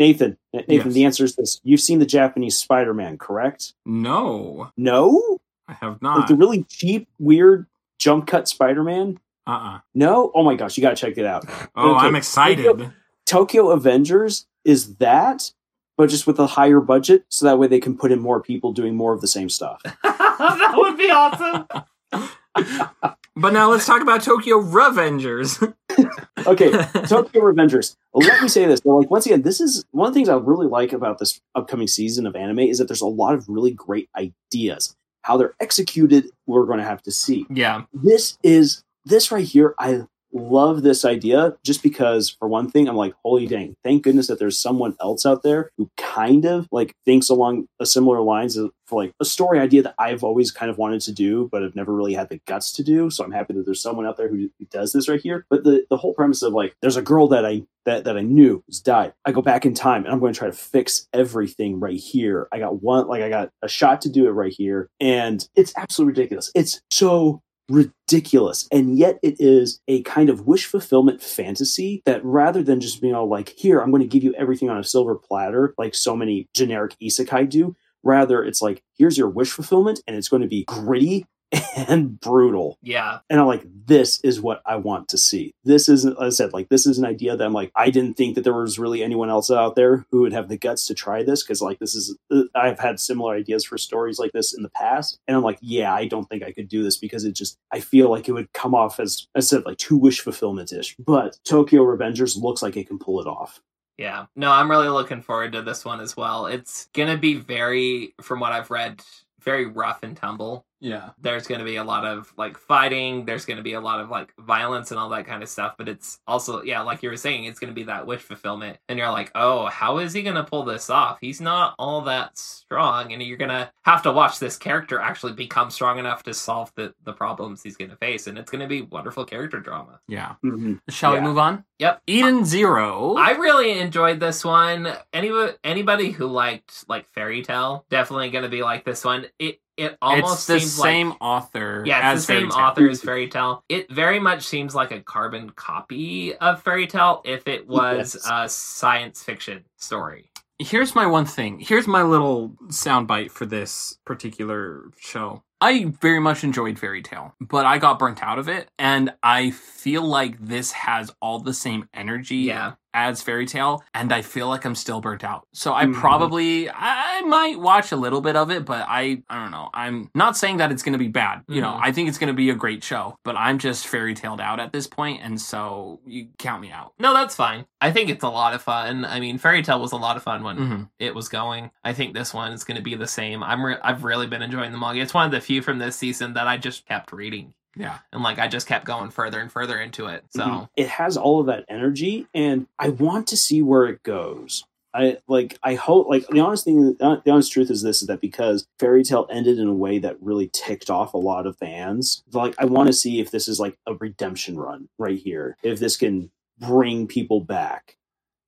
Nathan, Yes. the answer is this: you've seen the Japanese Spider-Man, correct? no, No, I have like not. the really cheap, weird jump cut Spider-Man. Uh uh No, oh my gosh, you got to check it out. Oh, Okay. I'm excited. Tokyo Avengers is that, but just with a higher budget, so that way they can put in more people doing more of the same stuff. that would be awesome But now let's talk about Tokyo Revengers. Okay, Tokyo Revengers. Let me say this. though, Like once again, this is one of the things I really like about this upcoming season of anime is that there's a lot of really great ideas. How they're executed, we're going to have to see. yeah This is this right here. I love this idea just because, for one thing, I'm like, holy dang! Thank goodness that there's someone else out there who kind of like thinks along a similar lines for like a story idea that I've always kind of wanted to do, but i've never really had the guts to do. So I'm happy that there's someone out there who, does this right here. But the the whole premise of like, there's a girl that I that that I knew has died. I go back in time and I'm going to try to fix everything right here. I got one like I got a shot to do it right here, and it's absolutely ridiculous. It's so ridiculous. And yet it is a kind of wish fulfillment fantasy that rather than just being all like here i'm going to give you everything on a silver platter like so many generic isekai do rather it's like here's your wish fulfillment and it's going to be gritty and brutal yeah and I'm like, this is what I want to see. This isn't, as I said, like, this is an idea that I'm like, I didn't think that there was really anyone else out there who would have the guts to try this because, like, this is, uh, I've had similar ideas for stories like this in the past. And I'm like, yeah, I don't think I could do this because it just, I feel like it would come off as, as I said, like, too wish fulfillment ish. But Tokyo Revengers looks like it can pull it off. Yeah. No, I'm really looking forward to this one as well. It's going to be very, from what I've read, very rough and tumble. Yeah. there's going to be a lot of like fighting there's going to be a lot of like violence and all that kind of stuff but it's also yeah like you were saying it's going to be that wish fulfillment and you're like oh how is he going to pull this off he's not all that strong and you're going to have to watch this character actually become strong enough to solve the, the problems he's going to face and it's going to be wonderful character drama Yeah. Mhm. Shall Yeah. we move on? Yep. Eden Zero. I really enjoyed this one. Anybody, anybody who liked like Fairy Tail, definitely going to be like this one. It it almost it's the seems same like author. Yeah, it's the same author as Fairy Tail. It very much seems like a carbon copy of Fairy Tail if it was Yes. a science fiction story. Here's my one thing. Here's my little soundbite for this particular show. I very much enjoyed Fairy Tail, but I got burnt out of it, and I feel like this has all the same energy Yeah. as Fairy Tail, and I feel like I'm still burnt out. So I Mhm. probably I might watch a little bit of it, but I I don't know. I'm not saying that it's going to be bad. You know, Mhm. I think it's going to be a great show, but I'm just fairy tailed out at this point, and so you count me out. No, that's fine. I think it's a lot of fun. I mean, Fairy Tail was a lot of fun when hmm it was going. I think this one is going to be the same. I'm re- I've really been enjoying the manga. It's one of the few from this season that I just kept reading. Yeah. And like I just kept going further and further into it. So Mhm. it has all of that energy, and I want to see where it goes. I like. I hope. Like the honest thing, the honest truth is this: is that because Fairy Tail ended in a way that really ticked off a lot of fans. Like I want to see if this is like a redemption run right here. If this can bring people back.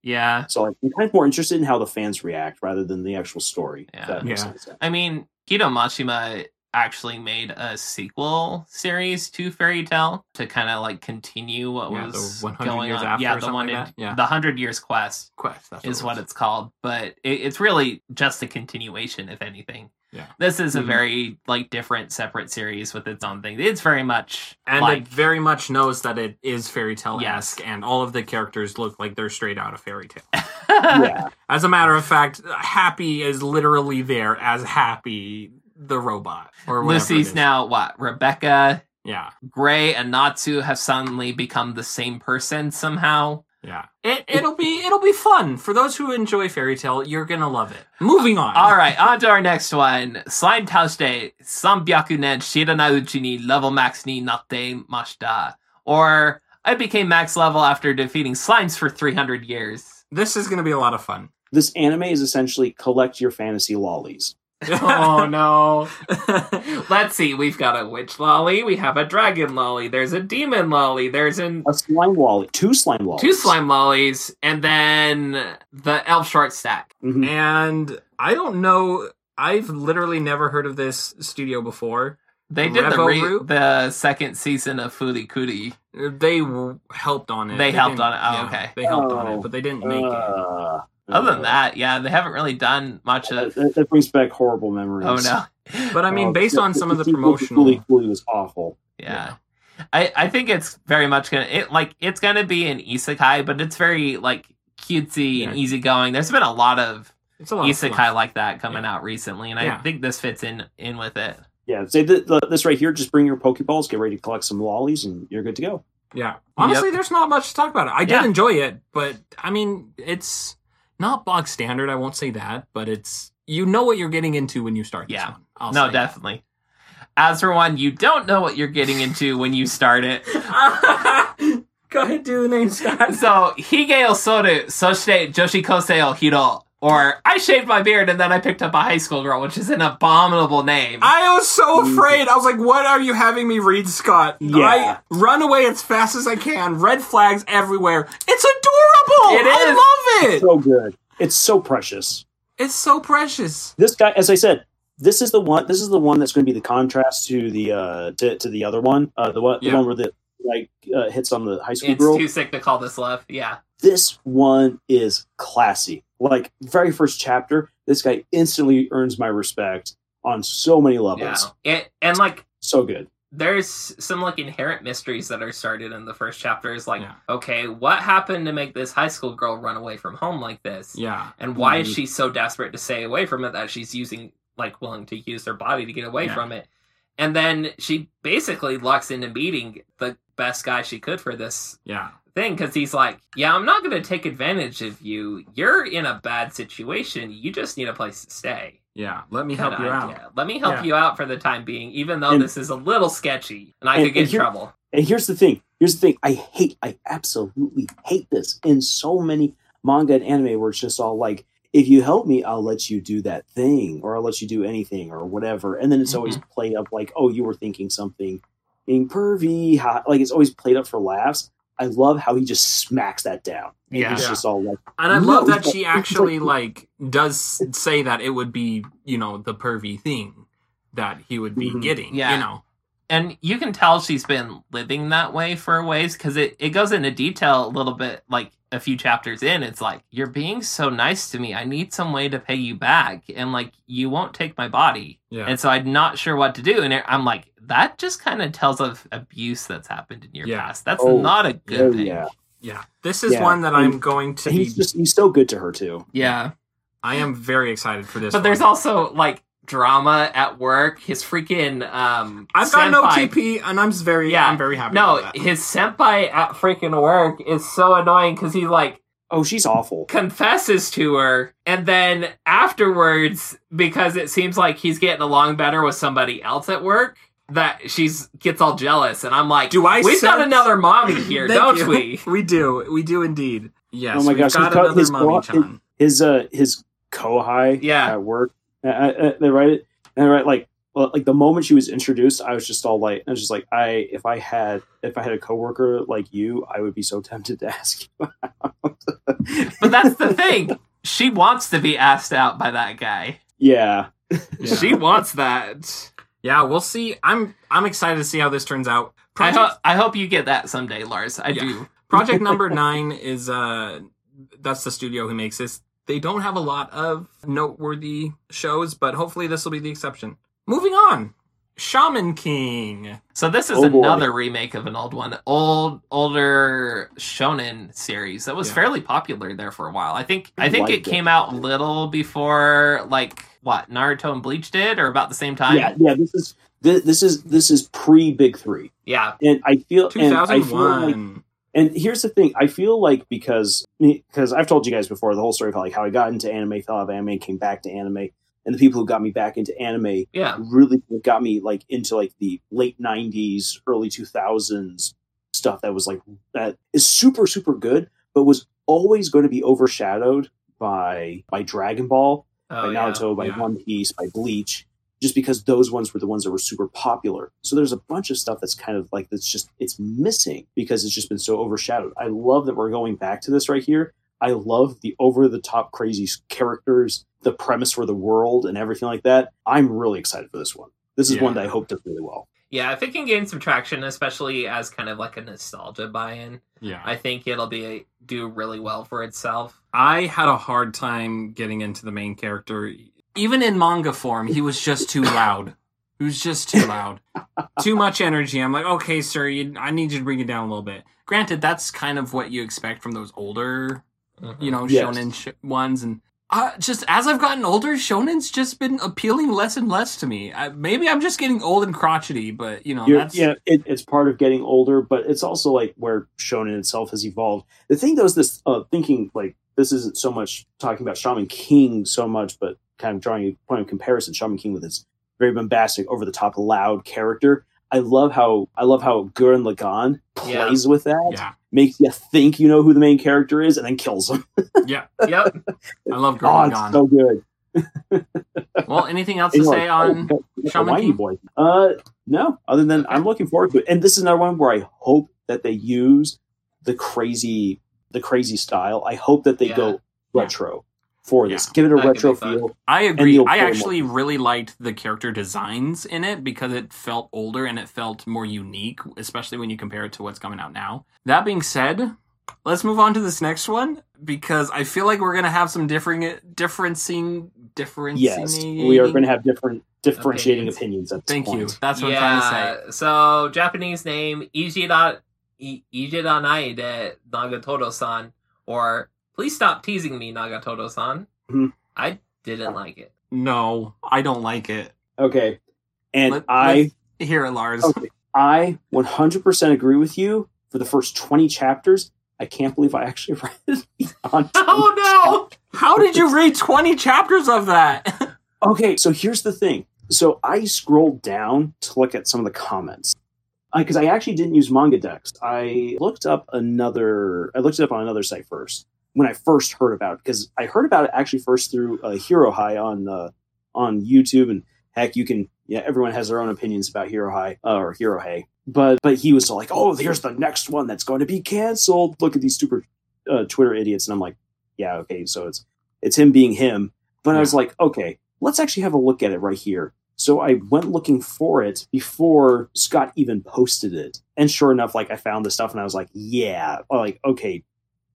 yeah. So like, I'm kind of more interested in how the fans react rather than the actual story. Yeah. that makes Yeah. sense. I mean, Hiro Mashima actually made a sequel series to Fairy Tail to kind of like continue what Yeah, was the 100 going years on. after yeah, the one like in. Yeah. the Hundred Years Quest Quest. That's is it what it's called, but it, it's really just a continuation, if anything. Yeah. This is a Mhm. very like different, separate series with its own thing. It's very much and like it very much knows that it is fairy tail Yes. esque, and all of the characters look like they're straight out of fairy tail. yeah. As a matter of fact, Happy is literally there as Happy the robot or Lucy's now what? Rebecca, Yeah, Gray, and Natsu have suddenly become the same person somehow. yeah. It it'll be it'll be fun for those who enjoy fairy tail. You're gonna love it. Moving on. All right, on to our next one. Slime Taushe, Sambyaku nen shiranauchi ni level max ni natte mashita. Or, I became max level after defeating slimes for 300 years. This is gonna be a lot of fun. This anime is essentially collect your fantasy lollies. Oh no. Let's see, we've got a witch lolly, we have a dragon lolly, there's a demon lolly, there's an A slime lolly, two slime lollies, two slime lollies, and then the elf short stack. Mhm. and I don't know. I've literally never heard of this studio before. They did the, re- the second season of Furikuri. They w- helped on it. They helped on it. Oh, okay. They helped on Oh, it, but they didn't make it. Uh, Other than uh, that, yeah, they haven't really done much of. that, that brings back horrible memories. Oh no. But I mean, Uh, based on some of the sequel to promotional, Fooly Cooly was awful. Yeah. I, I think it's very much gonna it like it's gonna be an isekai, but it's very like cutesy and easygoing. There's been a lot of it's a lot isekai fun. like that coming out recently, and I think this fits in in with it. Yeah, say th- th- this right here. Just bring your Pokeballs, get ready to collect some lollies, and you're good to go. Yeah. Honestly, there's not much to talk about it. I did Yeah. enjoy it, but I mean, it's not bog standard. I won't say that, but it's you know what you're getting into when you start. This Yeah. one. I'll no, say definitely. As for one, you don't know what you're getting into when you start it. Go ahead, do the name, Scott. So, Hige o Soru, Soshite Joshi Kosei o Hiro. Or, I shaved my beard and then I picked up a high school girl, which is an abominable name. I was so afraid. I was like, "What are you having me read, Scott?" Yeah. I run away as fast as I can. Red flags everywhere. It's adorable. It is. I love it. So good. It's so precious. It's so precious. This guy, as I said, this is the one. This is the one that's going to be the contrast to the uh to, to the other one. Uh, the one, Yeah. the one where the like uh, hits on the high school it's girl. too sick to call this love. Yeah. this one is classy. Like very first chapter, this guy instantly earns my respect on so many Yeah. levels. It, and, like, So good. there's some like inherent mysteries that are started in the first chapter is like Yeah. okay what happened to make this high school girl run away from home like this Yeah. and why is Mhm. she so desperate to stay away from it that she's using like willing to use her body to get away Yeah. from it and then she basically lucks into meeting the best guy she could for this Yeah. thing because he's like, "Yeah, I'm not going to take advantage of you. You're in a bad situation. You just need a place to stay." Yeah, let me help Kinda you out. idea. Let me help Yeah. you out for the time being, even though And- this is a little sketchy and I and- could get and in here- trouble. And here's the thing. Here's the thing. I hate. I absolutely hate this in so many manga and anime where it's just all like, if you help me, I'll let you do that thing, or I'll let you do anything, or whatever. And then it's always mm-hmm. played up like, oh, you were thinking something being pervy. Ha. Like it's always played up for laughs. I love how he just smacks that down. And Yeah. he's Yeah. just all like, And I No, love that she actually like does say that it would be, you know, the pervy thing that he would be Mhm. getting. Yeah. You know. And you can tell she's been living that way for a ways because it, it goes into detail a little bit like a few chapters in. It's like, you're being so nice to me. I need some way to pay you back. And like, you won't take my body. Yeah. And so I'm not sure what to do. And I'm like, that just kind of tells of abuse that's happened in your Yeah. past. That's Oh, not a good oh thing. yeah. yeah. This is Yeah, one that and- I'm going to And be he's just he's so good to her too. Yeah. I am very excited for this. But there's also like drama at work. His freaking um I've got no senpai- TP and I'm just very Yeah. I'm very happy No, about that. his senpai at freaking work is so annoying because he like Oh, she's awful. confesses to her and then afterwards because it seems like he's getting along better with somebody else at work that she's gets all jealous and I'm like Do I we've got another mommy here don't you. we We do. We do indeed. Yes. Oh my we've gosh, got his co- another his mummy co- Chan. his uh his kohai Yeah. at work. They write it and they write like well, like the moment she was introduced, I was just all like, I was just like, I if I had if I had a coworker like you, I would be so tempted to ask you out. but that's the thing she wants to be asked out by that guy yeah, Yeah. she wants that Yeah, we'll see. I'm I'm excited to see how this turns out. I, Project, ho- I hope you get that someday Lars I Yeah. do Project Number Nine is uh that's the studio who makes this. They don't have a lot of noteworthy shows, but hopefully this will be the exception. Moving on, Shaman King. So this is Oh, another remake of an old one, old older shonen series that was Yeah. fairly popular there for a while. I think I I think it it. came out a little before like what Naruto and Bleach did, or about the same time. yeah, yeah. This is this, this is this is pre Big Three, yeah, and I feel Two and I feel like. And here's the thing: I feel like because because I've told you guys before the whole story of like how I got into anime, fell out of anime, came back to anime, and the people who got me back into anime yeah, really got me like into like the late '90s, early 2000s stuff that was like that is super super good, but was always going to be overshadowed by by Dragon Ball, oh, by yeah. Naruto, by yeah. One Piece, by Bleach, just because those ones were the ones that were super popular. So there's a bunch of stuff that's kind of like that's just it's missing because it's just been so overshadowed. I love that we're going back to this right here. I love the over the top crazy characters, the premise for the world and everything like that. I'm really excited for this one. This is Yeah. one that I hope does really well. Yeah. If it can gain some traction, especially as kind of like a nostalgia buy-in, Yeah, I think it'll be do really well for itself. I had a hard time getting into the main character. Even in manga form, he was just too loud. He was just too loud. too much energy. I'm like, okay, sir, you, I need you to bring it down a little bit. Granted, that's kind of what you expect from those older, you mm-hmm. know, Yes. shonen sh- ones. And uh, just as I've gotten older, shonen's just been appealing less and less to me. I, maybe I'm just getting old and crotchety, but you know, You're- that's yeah, it, it's part of getting older, but it's also like where shonen itself has evolved. The thing though is this uh, thinking like this isn't so much talking about Shaman King so much, but kind of drawing a point of comparison. Shaman King with his very bombastic, over the top, loud character. I love how I love how Gurren Lagann Yeah. plays with that. yeah, Makes you think you know who the main character is, and then kills him. yeah. Yep. I love Oh, Girl so good. well, anything else to say like, on? oh, Shaman King? boy? Uh, no. Other than I'm looking forward to it, and this is another one where I hope that they use the crazy, the crazy style. I hope that they Yeah. go retro for this. Yeah. Give it a That could be retro feel. I agree. I play actually really liked the character designs in it because it felt older and it felt more unique, especially when you compare it to what's coming out now. That being said, let's move on to this next one because I feel like we're gonna have some differing, differencing, differencing. Yes, we are going to have different differentiating Opinions. opinions, at this Thank you. That's what I'm trying to say. So Japanese name Ijira I- Ijiranai de Nagatoro-san, or please stop teasing me, Nagatoro-san. Mhm. I didn't like it. No, I don't like it. Okay, and Let- I hear it, Lars. okay, I 100% agree with you for the first 20 chapters. I can't believe I actually read Beyond. Oh no! How did you read 20 chapters of that? Okay, so here's the thing. So I scrolled down to look at some of the comments because I actually didn't use Manga Dex. I looked up another. I looked it up on another site first when I first heard about it because I heard about it actually first through uh, Hero High on uh, on YouTube and heck, you can. Yeah, everyone has their own opinions about Hero High uh, or Hero Hey, but but he was like, oh, here's the next one that's going to be canceled. Look at these super uh, Twitter idiots, and I'm like, yeah, okay, so it's it's him being him. But I was like, okay, let's actually have a look at it right here. So I went looking for it before Scott even posted it. And sure enough, like I found the stuff and I was like, yeah, like, okay,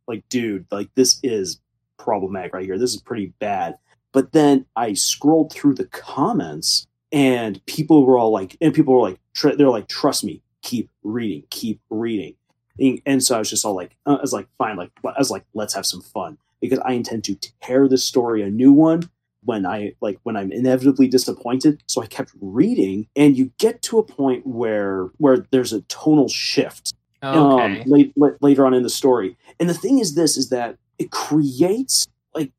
like, dude, like this is problematic right here. This is pretty bad. But then I scrolled through the comments and people were all like, and people were like, tr- they're like, trust me, keep reading, keep reading. And, and so I was just all like, uh, I was like, fine, like, I was like, let's have some fun because I intend to tear this story a new one when I like when I'm inevitably disappointed. So I kept reading, and you get to a point where where there's a tonal shift Okay. um, late, late, later on in the story. And the thing is, this is that it creates like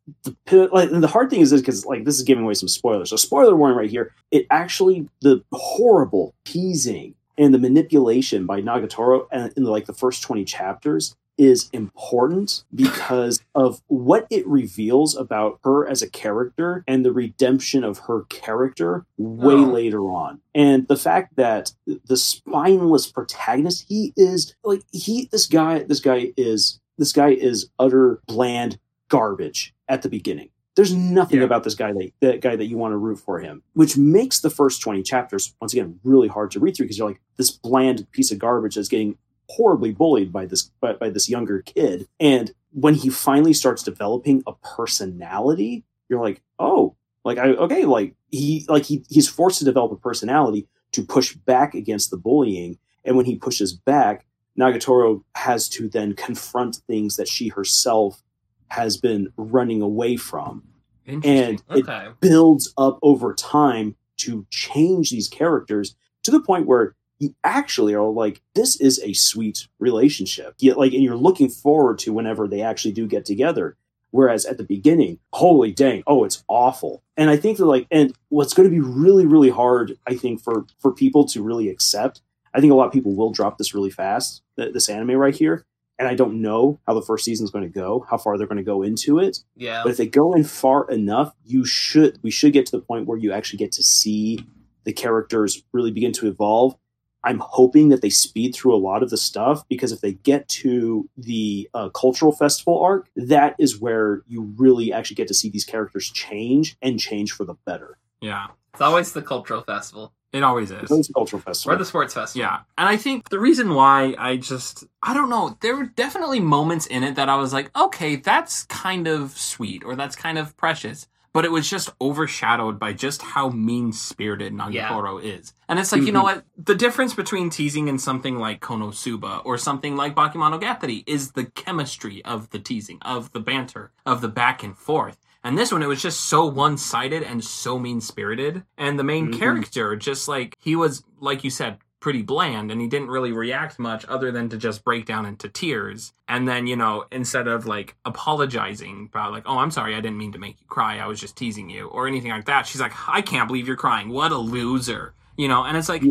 the like and the hard thing is this because like this is giving away some spoilers. So spoiler warning right here. It actually the horrible teasing and the manipulation by Nagatoro and in like the first twenty chapters is important because of what it reveals about her as a character and the redemption of her character way Oh. later on. And the fact that the spineless protagonist, he is like he this guy this guy is this guy is utter bland garbage at the beginning. There's nothing Yeah. about this guy that that guy that you want to root for him, which makes the first 20 chapters once again really hard to read through because you're like this bland piece of garbage that's getting horribly bullied by this by, by this younger kid and when he finally starts developing a personality you're like oh like i okay like he like he he's forced to develop a personality to push back against the bullying and when he pushes back nagatoro has to then confront things that she herself has been running away from and it builds up over time to change these characters to the point where you actually are like, this is a sweet relationship. Yet, like, and you're looking forward to whenever they actually do get together. Whereas at the beginning, holy dang, oh, it's awful. And I think that like, and what's going to be really, really hard, I think, for for people to really accept. I think a lot of people will drop this really fast, th- this anime right here. And I don't know how the first season is going to go, how far they're going to go into it. Yeah. But if they go in far enough, you should we should get to the point where you actually get to see the characters really begin to evolve. I'm hoping that they speed through a lot of the stuff because if they get to the uh, cultural festival arc, that is where you really actually get to see these characters change and change for the better. Yeah, It's always the cultural festival it always is. Those cultural festival. or festival. the sports festival. Yeah. And I think the reason why I just, I don't know, there were definitely moments in it that I was like, okay, that's kind of sweet or that's kind of precious. But it was just overshadowed by just how mean spirited Nagatoro is. And it's like, you know mm-hmm. what? The difference between teasing and something like Konosuba or something like Bakemonogatari is the chemistry of the teasing, of the banter, of the back and forth. And this one, it was just so one sided and so mean spirited. And the main Mhm. character, just like, he was, like you said, pretty bland and he didn't really react much other than to just break down into tears. And then, you know, instead of like apologizing about, like, oh, I'm sorry, I didn't mean to make you cry, I was just teasing you, or anything like that, she's like, I can't believe you're crying. What a loser. You know, and it's like,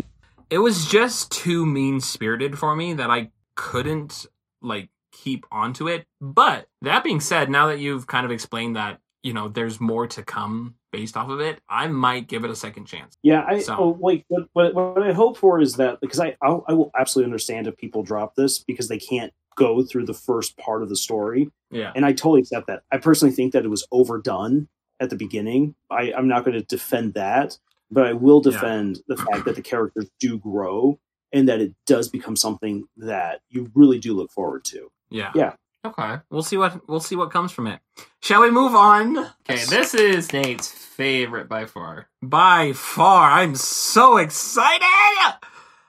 it was just too mean spirited for me that I couldn't, like, keep onto it. But that being said, now that you've kind of explained that, you know, there's more to come based off of it, I might give it a second chance. Yeah, I So- oh, like what, what what I hope for is that because I I'll, I will absolutely understand if people drop this because they can't go through the first part of the story, Yeah. and I totally accept that. I personally think that it was overdone at the beginning. I, I'm not going to defend that, but I will Yeah. defend the fact that the characters do grow and that it does become something that you really do look forward to. Yeah. Yeah. Okay. We'll see what we'll see what comes from it. Shall we move on? Okay. This is Nate's favorite by far. By far, I'm so excited.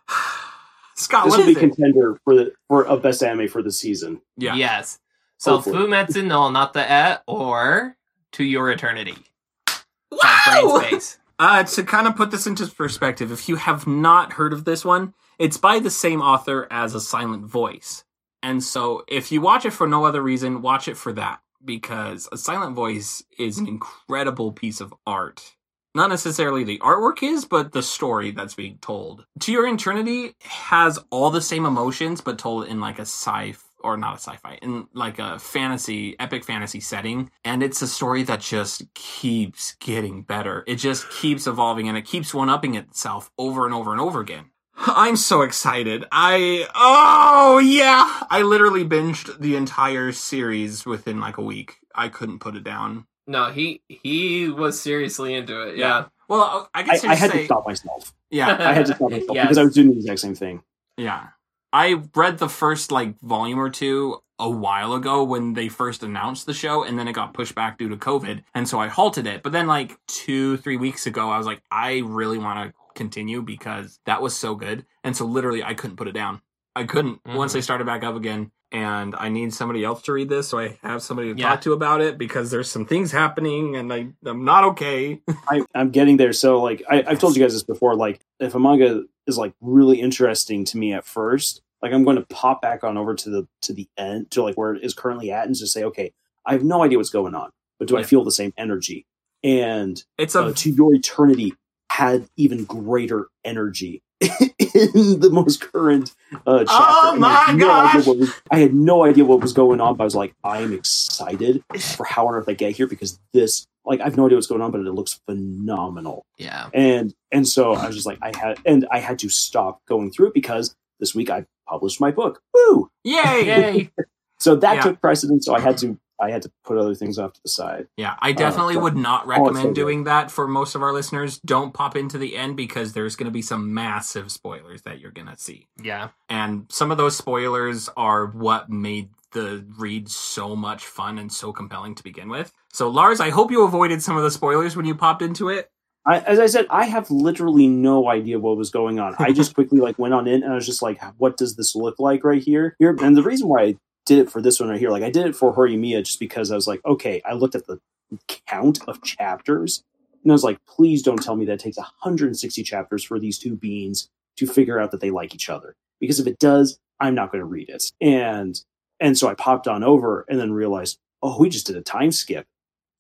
Scott, this what will is be it? contender for the for a best anime for the season. Yeah. Yes. So Hopefully. Fumetsu no Nata E or To Your Eternity. Wow! Uh, to kind of put this into perspective, if you have not heard of this one, it's by the same author as A Silent Voice. And so if you watch it for no other reason, watch it for that because A Silent Voice is an incredible piece of art. Not necessarily the artwork is, but the story that's being told. To Your Eternity has all the same emotions, but told in like a sci fi, or not a sci-fi, in like a fantasy, epic fantasy setting. And it's a story that just keeps getting better. It just keeps evolving and it keeps one-upping itself over and over and over again. I'm so excited. I oh yeah, I literally binged the entire series within like a week. I couldn't put it down. No, he he was seriously into it. Yeah. Well, I I, guess I had say, to stop myself. Yeah, I had to stop myself Yes. because I was doing the exact same thing. yeah. I read the first like volume or two a while ago when they first announced the show, and then it got pushed back due to COVID, and so I halted it. But then like two, three weeks ago, I was like, I really want to continue because that was so good, and so literally I couldn't put it down. I couldn't once Mhm. they started back up again. And I need somebody else to read this, so I have somebody to Yeah. talk to about it because there's some things happening, and I I'm not okay. I, I'm getting there. So like I, I've told you guys this before. Like if a manga is like really interesting to me at first, like I'm going to pop back on over to the to the end to like where it is currently at and just say, okay, I have no idea what's going on, but do I feel the same energy? And It's a uh, to your eternity had even greater energy in the most current uh, chapter. Oh And I my no gosh! was- I had no idea what was going on, but I was like, I am excited for how on earth I get here because this, like, I have no idea what's going on, but it looks phenomenal. Yeah. And and so I was just like, I had, and I had to stop going through it because this week I published my book. Woo! yay. Yay. So that Yeah. took precedence. So I had to, I had to put other things off to the side. Yeah, I definitely so- would not so recommend doing that for most of our listeners. Don't pop into the end because there's going to be some massive spoilers that you're going to see. Yeah. And some of those spoilers are what made the read so much fun and so compelling to begin with. So, Lars, I hope you avoided some of the spoilers when you popped into it. I, as I said, I have literally no idea what was going on. I just quickly like went on in and I was just like, what does this look like right here? Here, and the reason why I did it for this one right here, like I did it for Horimiya just because I was like, okay, I looked at the count of chapters and I was like, please don't tell me that it takes 160 chapters for these two beings to figure out that they like each other. Because if it does, I'm not going to read it. And and so I popped on over and then realized, oh, we just did a time skip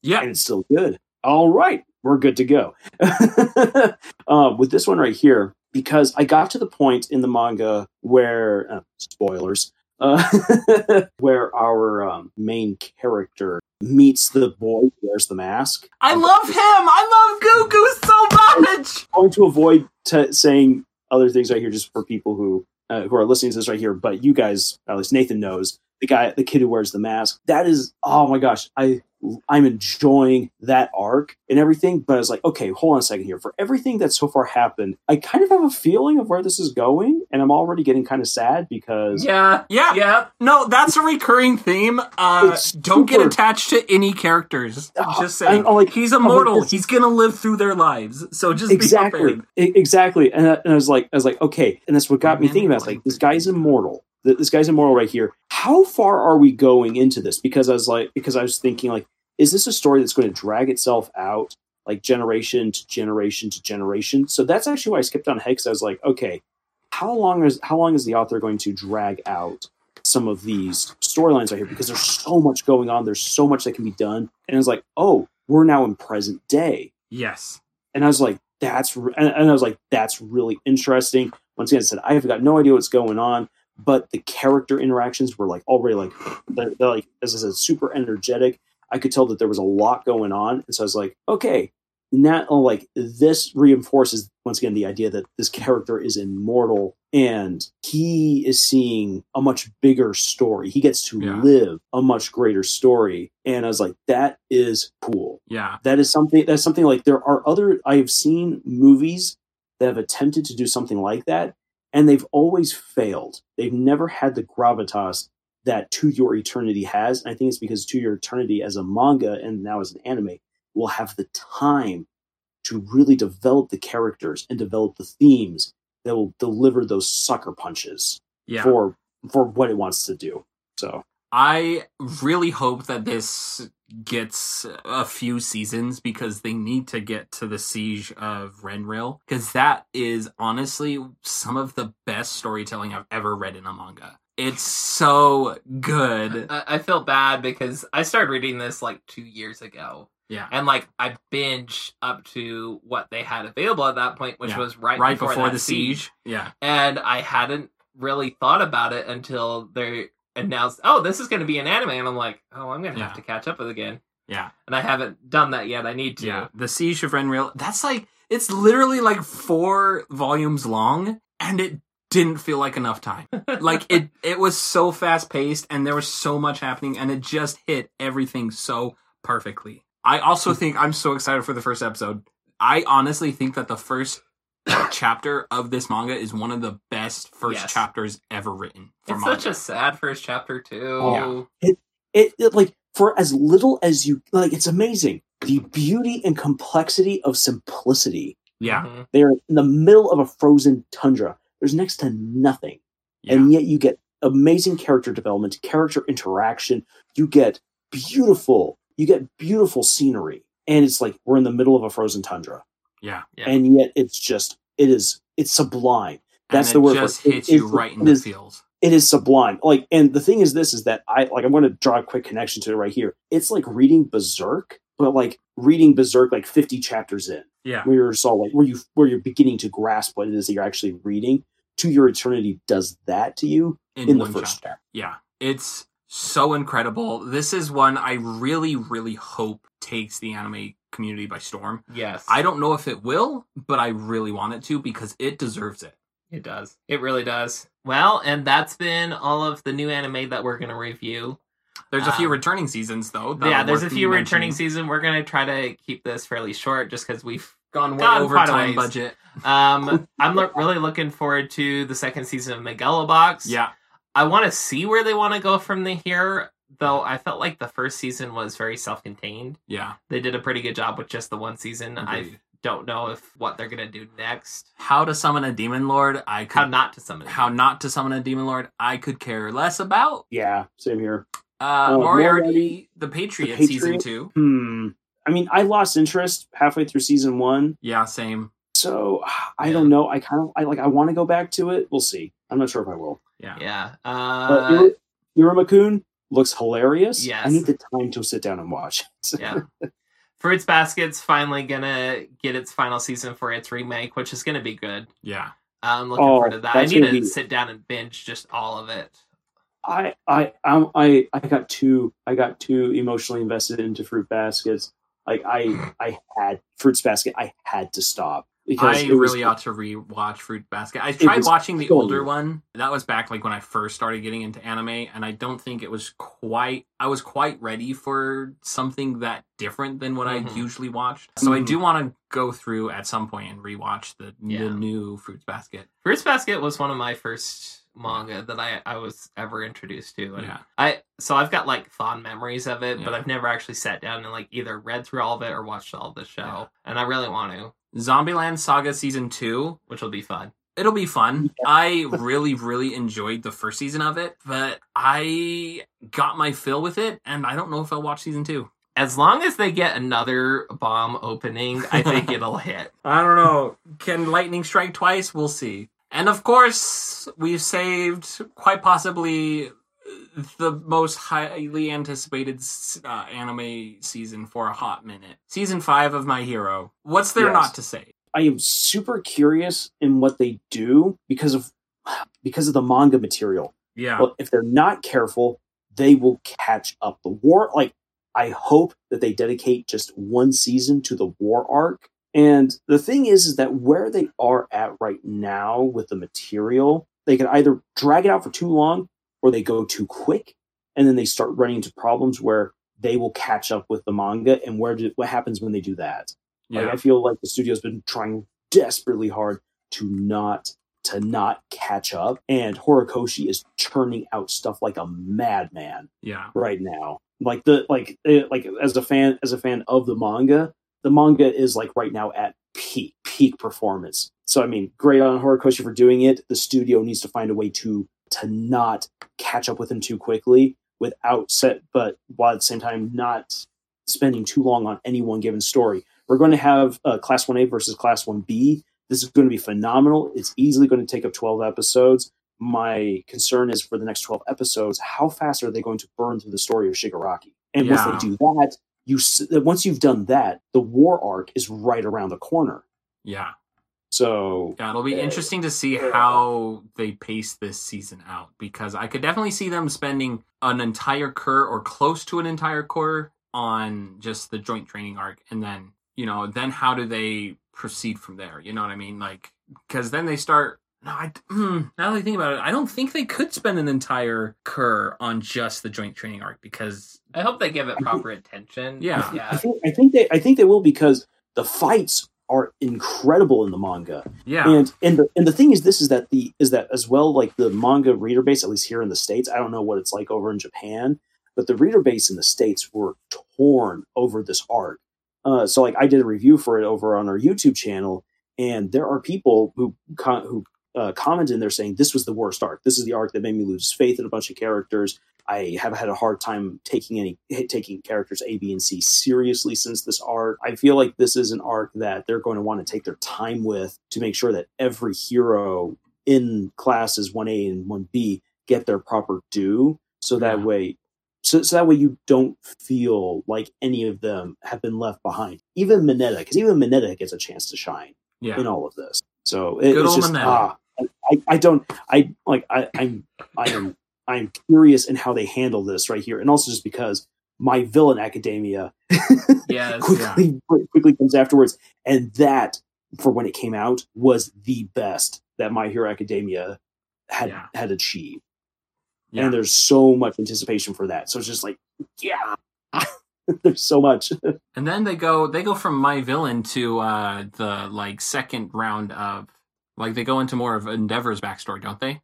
Yeah. and it's still good. All right, we're good to go. um, with this one right here, because I got to the point in the manga where uh, spoilers, uh, where our um, main character meets the boy who wears the mask. I love him. I love Gugu so much. I'm going to avoid t- saying other things right here, just for people who uh, who are listening to this right here. But you guys, at least Nathan knows the guy, the kid who wears the mask. That is, oh my gosh, I I'm enjoying that arc and everything. But I was like, okay, hold on a second here. For everything that so far happened, I kind of have a feeling of where this is going, and I'm already getting kind of sad because Yeah. Yeah. Yeah. No, that's a recurring theme. Uh, It's don't get attached to any characters. Oh, just saying. I'm like- he's I'm like, immortal. this- He's gonna live through their lives. So just be exactly prepared. Exactly and I, and I was like i was like okay and that's what got me Man, thinking about it. Like this guy's immortal Th- this guy's immoral right here. How far are we going into this? Because i was like because i was thinking like is this a story that's going to drag itself out like generation to generation to generation? So that's actually why i skipped on ahead because i was like okay how long is how long is the author going to drag out some of these storylines right here? Because there's so much going on. There's so much that can be done. And it's like oh we're now in present day. Yes. and I was like, "That's," and I was like, "That's really interesting." Once again, I said, "I have got no idea what's going on," but the character interactions were like already like they're, they're like as I said, super energetic. I could tell that there was a lot going on, and so I was like, "Okay." Now, like this reinforces once again the idea that this character is immortal and he is seeing a much bigger story. He gets to Yeah. live a much greater story, and I was like, "That is cool." Yeah. that is something that's something like there are other i have seen movies that have attempted to do something like that and they've always failed. They've never had the gravitas that to your eternity has. And i think it's because to your eternity as a manga and now as an anime will have the time to really develop the characters and develop the themes that will deliver those sucker punches Yeah. for for what it wants to do. So. I really hope that this gets a few seasons because they need to get to the siege of Renril because that is honestly some of the best storytelling I've ever read in a manga. It's so good. I, I feel bad because I started reading this like two years ago. Yeah. And like I binged up to what they had available at that point, which Yeah. was right, Right before, before the siege. Yeah. And I hadn't really thought about it until they announced, "Oh, this is going to be an anime," and I'm like, "Oh, I'm going to Yeah. have to catch up with it again." Yeah. And I haven't done that yet. I need to. Yeah. The siege of Renril. That's like it's literally like four volumes long and it didn't feel like enough time. like it it was so fast paced and there was so much happening and it just hit everything so perfectly. I also think I'm so excited for the first episode. I honestly think that the first chapter of this manga is one of the best first Yes. chapters ever written for It's manga. such a sad first chapter too. Oh. it, it like for as little as you like it's amazing the beauty and complexity of simplicity yeah, Mhm. they're in the middle of a frozen tundra there's next to nothing yeah, and yet you get amazing character development character interaction you get beautiful you get beautiful scenery and it's like we're in the middle of a frozen tundra yeah. Yeah. and yet it's just it is it's sublime That's and the it word for just it. hits It you is- right in it the is- feels. it is sublime. Like, and the thing is, this is that I like. I'm going to draw a quick connection to it right here. It's like reading Berserk, but like reading Berserk like 50 chapters in, Yeah. where you're so like where you where you're beginning to grasp what it is that you're actually reading. To Your Eternity does that to you In, in the one first chapter. chapter. Yeah, it's so incredible. This is one I really, really hope takes the anime community by storm. Yes. I don't know if it will, but I really want it to because it deserves it. It does. It really does. Well, and that's been all of the new anime that we're going to review. There's a few Um, returning seasons though. yeah, there's a few returning season. We're going to try to keep this fairly short just because we've Gone way Gone over time ways. budget. Um, I'm lo- really looking forward to the second season of Megalobox. Yeah, I want to see where they want to go from the here. Though I felt like the first season was very self-contained. yeah. They did a pretty good job with just the one season. I don't know if what they're gonna do next. How to summon a demon lord? I could. How not to summon. it. how not to summon a demon lord? I could care less about. Yeah, same here. Uh, Oh, Moriarty, Moriarty, the Patriot, the season Patriot? two. Hmm. I mean, I lost interest halfway through season one, Yeah, same. so I Yeah. don't know. I kind of I like I want to go back to it. We'll see. I'm not sure if I will. Yeah. Yeah. But Uh, Ur- Uruma-kun looks hilarious. Yes. I need the time to sit down and watch. it. yeah. Fruits Basket's finally gonna get its final season for its remake, which is gonna be good. Yeah. I'm looking Oh, forward to that. I need gonna be- sit down and binge just all of it. I I um, I I got too I got too emotionally invested into fruit baskets. Like I I had fruits basket. I had to stop because I it was really ought to rewatch Fruit Basket. I tried watching the killing older me. one. That was back like when I first started getting into anime, and I don't think it was quite. I was quite ready for something that different than what Mhm. I usually watched. So I Mhm. do want to go through at some point and rewatch the, Yeah. the new Fruits Basket. Fruits Basket was one of my first manga that I, I was ever introduced to. And Yeah. I so I've got like fond memories of it, but I've never actually sat down and like either read through all of it or watched all of the show. Yeah. And I really want to, Zombieland Saga season two. which will be fun. It'll be fun. I really, really enjoyed the first season of it, but I got my fill with it, and I don't know if I'll watch season two. As long as they get another bomb opening, I think it'll hit. I don't know. Can lightning strike twice? We'll see. And of course, we've saved quite possibly the most highly anticipated uh, anime season for a hot minute. Season 5 of My Hero. What's there Yes. not to say? I am super curious in what they do because of because of the manga material. Yeah. Well, if they're not careful, they will catch up. The war, like I hope that they dedicate just one season to the war arc. And the thing is, is that where they are at right now with the material, they can either drag it out for too long or they go too quick, and then they start running into problems where they will catch up with the manga. And where do, what happens when they do that? Like yeah. I feel like the studio's been trying desperately hard to not to not catch up, and Horikoshi is churning out stuff like a madman yeah. right now. Like the like eh, like as a fan as a fan of the manga, the manga is like right now at peak peak performance. So I mean, great on Horikoshi for doing it. The studio needs to find a way to to not catch up with him too quickly without set, but while at the same time not spending too long on any one given story. We're going to have uh, Class 1A versus Class 1B. This is going to be phenomenal. It's easily going to take up 12 episodes. My concern is for the next 12 episodes, how fast are they going to burn through the story of Shigaraki? And Yeah. once they do that, you once you've done that, the war arc is right around the corner. Yeah. So Yeah, it'll be Uh, interesting to see how they pace this season out because I could definitely see them spending an entire cour or close to an entire cour on just the joint training arc and then, you know, then how do they proceed from there? You know what I mean? Like cuz then they start no, I, hmm, now that I think about it, I don't think they could spend an entire cour on just the joint training arc because I hope they give it proper attention. Yeah. I think I think they I think they will because the fights are incredible in the manga. yeah, And and the and the thing is this is that the is that as well like the manga reader base at least here in the states I don't know what it's like over in Japan but the reader base in the states were torn over this arc. Uh, so like I did a review for it over on our YouTube channel and there are people who con- who uh, commented in there saying this was the worst arc. This is the arc that made me lose faith in a bunch of characters. I have had a hard time taking any taking characters A, B, and C seriously since this arc. I feel like this is an arc that they're going to want to take their time with to make sure that every hero in classes 1A and 1B get their proper due. So that Yeah. way so, so that way you don't feel like any of them have been left behind. Even Mineta, because even Mineta gets a chance to shine yeah. in all of this. So it, Good it's old just Mineta. ah, I, I don't I like I, I'm I am I'm curious in how they handle this right here, and also just because my villain academia Yes. quickly quickly comes afterwards, and that for when it came out was the best that My Hero Academia had Yeah. had achieved, yeah. and there's so much anticipation for that. So it's just like yeah, there's so much. And then they go they go from my villain to uh the like second round of like they go into more of Endeavor's backstory, don't they?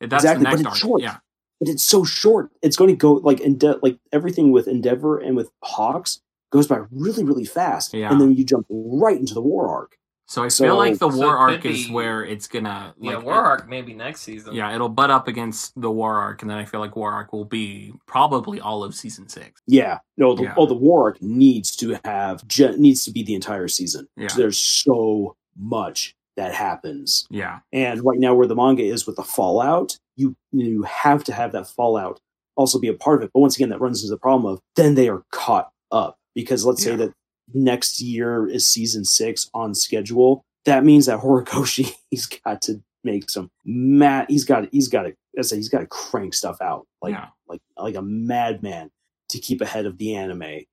That's Exactly, the but next it's arc. short. Yeah. but it's so short. It's going to go like Ende- like everything with Endeavor and with Hawks goes by really really fast, Yeah. and then you jump right into the war arc. So I So- feel like the So war arc could is where it's gonna like yeah, War Arc maybe next season. Yeah, it'll butt up against the war arc, and then I feel like war arc will be probably all of season six. Yeah, no, the, Yeah. oh, the war arc needs to have needs to be the entire season. Yeah. There's so much that happens, Yeah. and right now where the manga is with the Fallout, you you have to have that Fallout also be a part of it. But once again, that runs into the problem of then they are caught up because let's Yeah. say that next year is season six on schedule. That means that Horikoshi he's got to make some mad. He's got he's got to I say he's got to crank stuff out like yeah. like like a madman to keep ahead of the anime.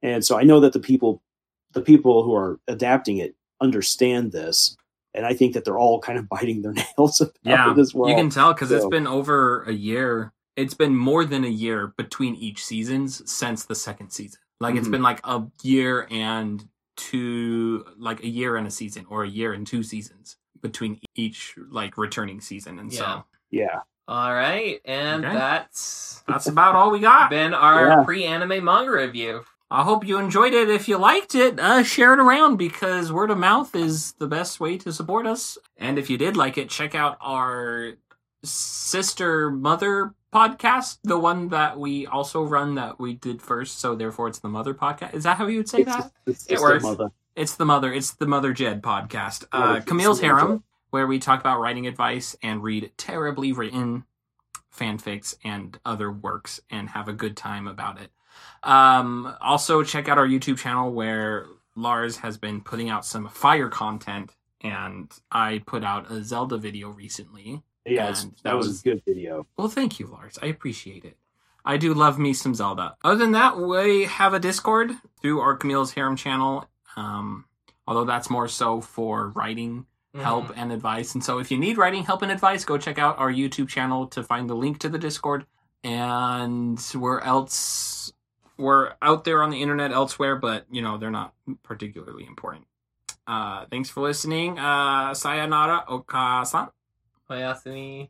And so I know that the people the people who are adapting it understand this, and I think that they're all kind of biting their nails about Yeah, it as well. you can tell because it's been over a year. It's been more than a year between each seasons since the second season. Like it's Mhm. been like a year and two, like a year and a season, or a year and two seasons between each like returning season. And Yeah. so yeah, All right, and Okay. that's that's about all we got. been our Yeah. pre-anime manga review. I hope you enjoyed it. If you liked it, uh, share it around because word of mouth is the best way to support us. And if you did like it, check out our sister mother podcast, the one that we also run that we did first. So therefore, it's the mother podcast. Is that how you would say it's, that? it's, It works. the mother. It's the mother. It's the Mother Jed podcast. Uh, it's- Camille's it's Mother Harem, where we talk about writing advice and read terribly written fanfics and other works and have a good time about it. Um, also, check out our YouTube channel where Lars has been putting out some fire content, and I put out a Zelda video recently. Yeah, that, that was, was- a good video. Well, thank you, Lars. I appreciate it. I do love me some Zelda. Other than that, we have a Discord through our Camille's Harem channel. Um, although that's more so for writing help Mhm. and advice. And so if you need writing help and advice, go check out our YouTube channel to find the link to the Discord. And where else we're out there on the internet elsewhere, but you know, they're not particularly important. Uh thanks for listening. Uh sayonara, Oka-san. Oyasumi.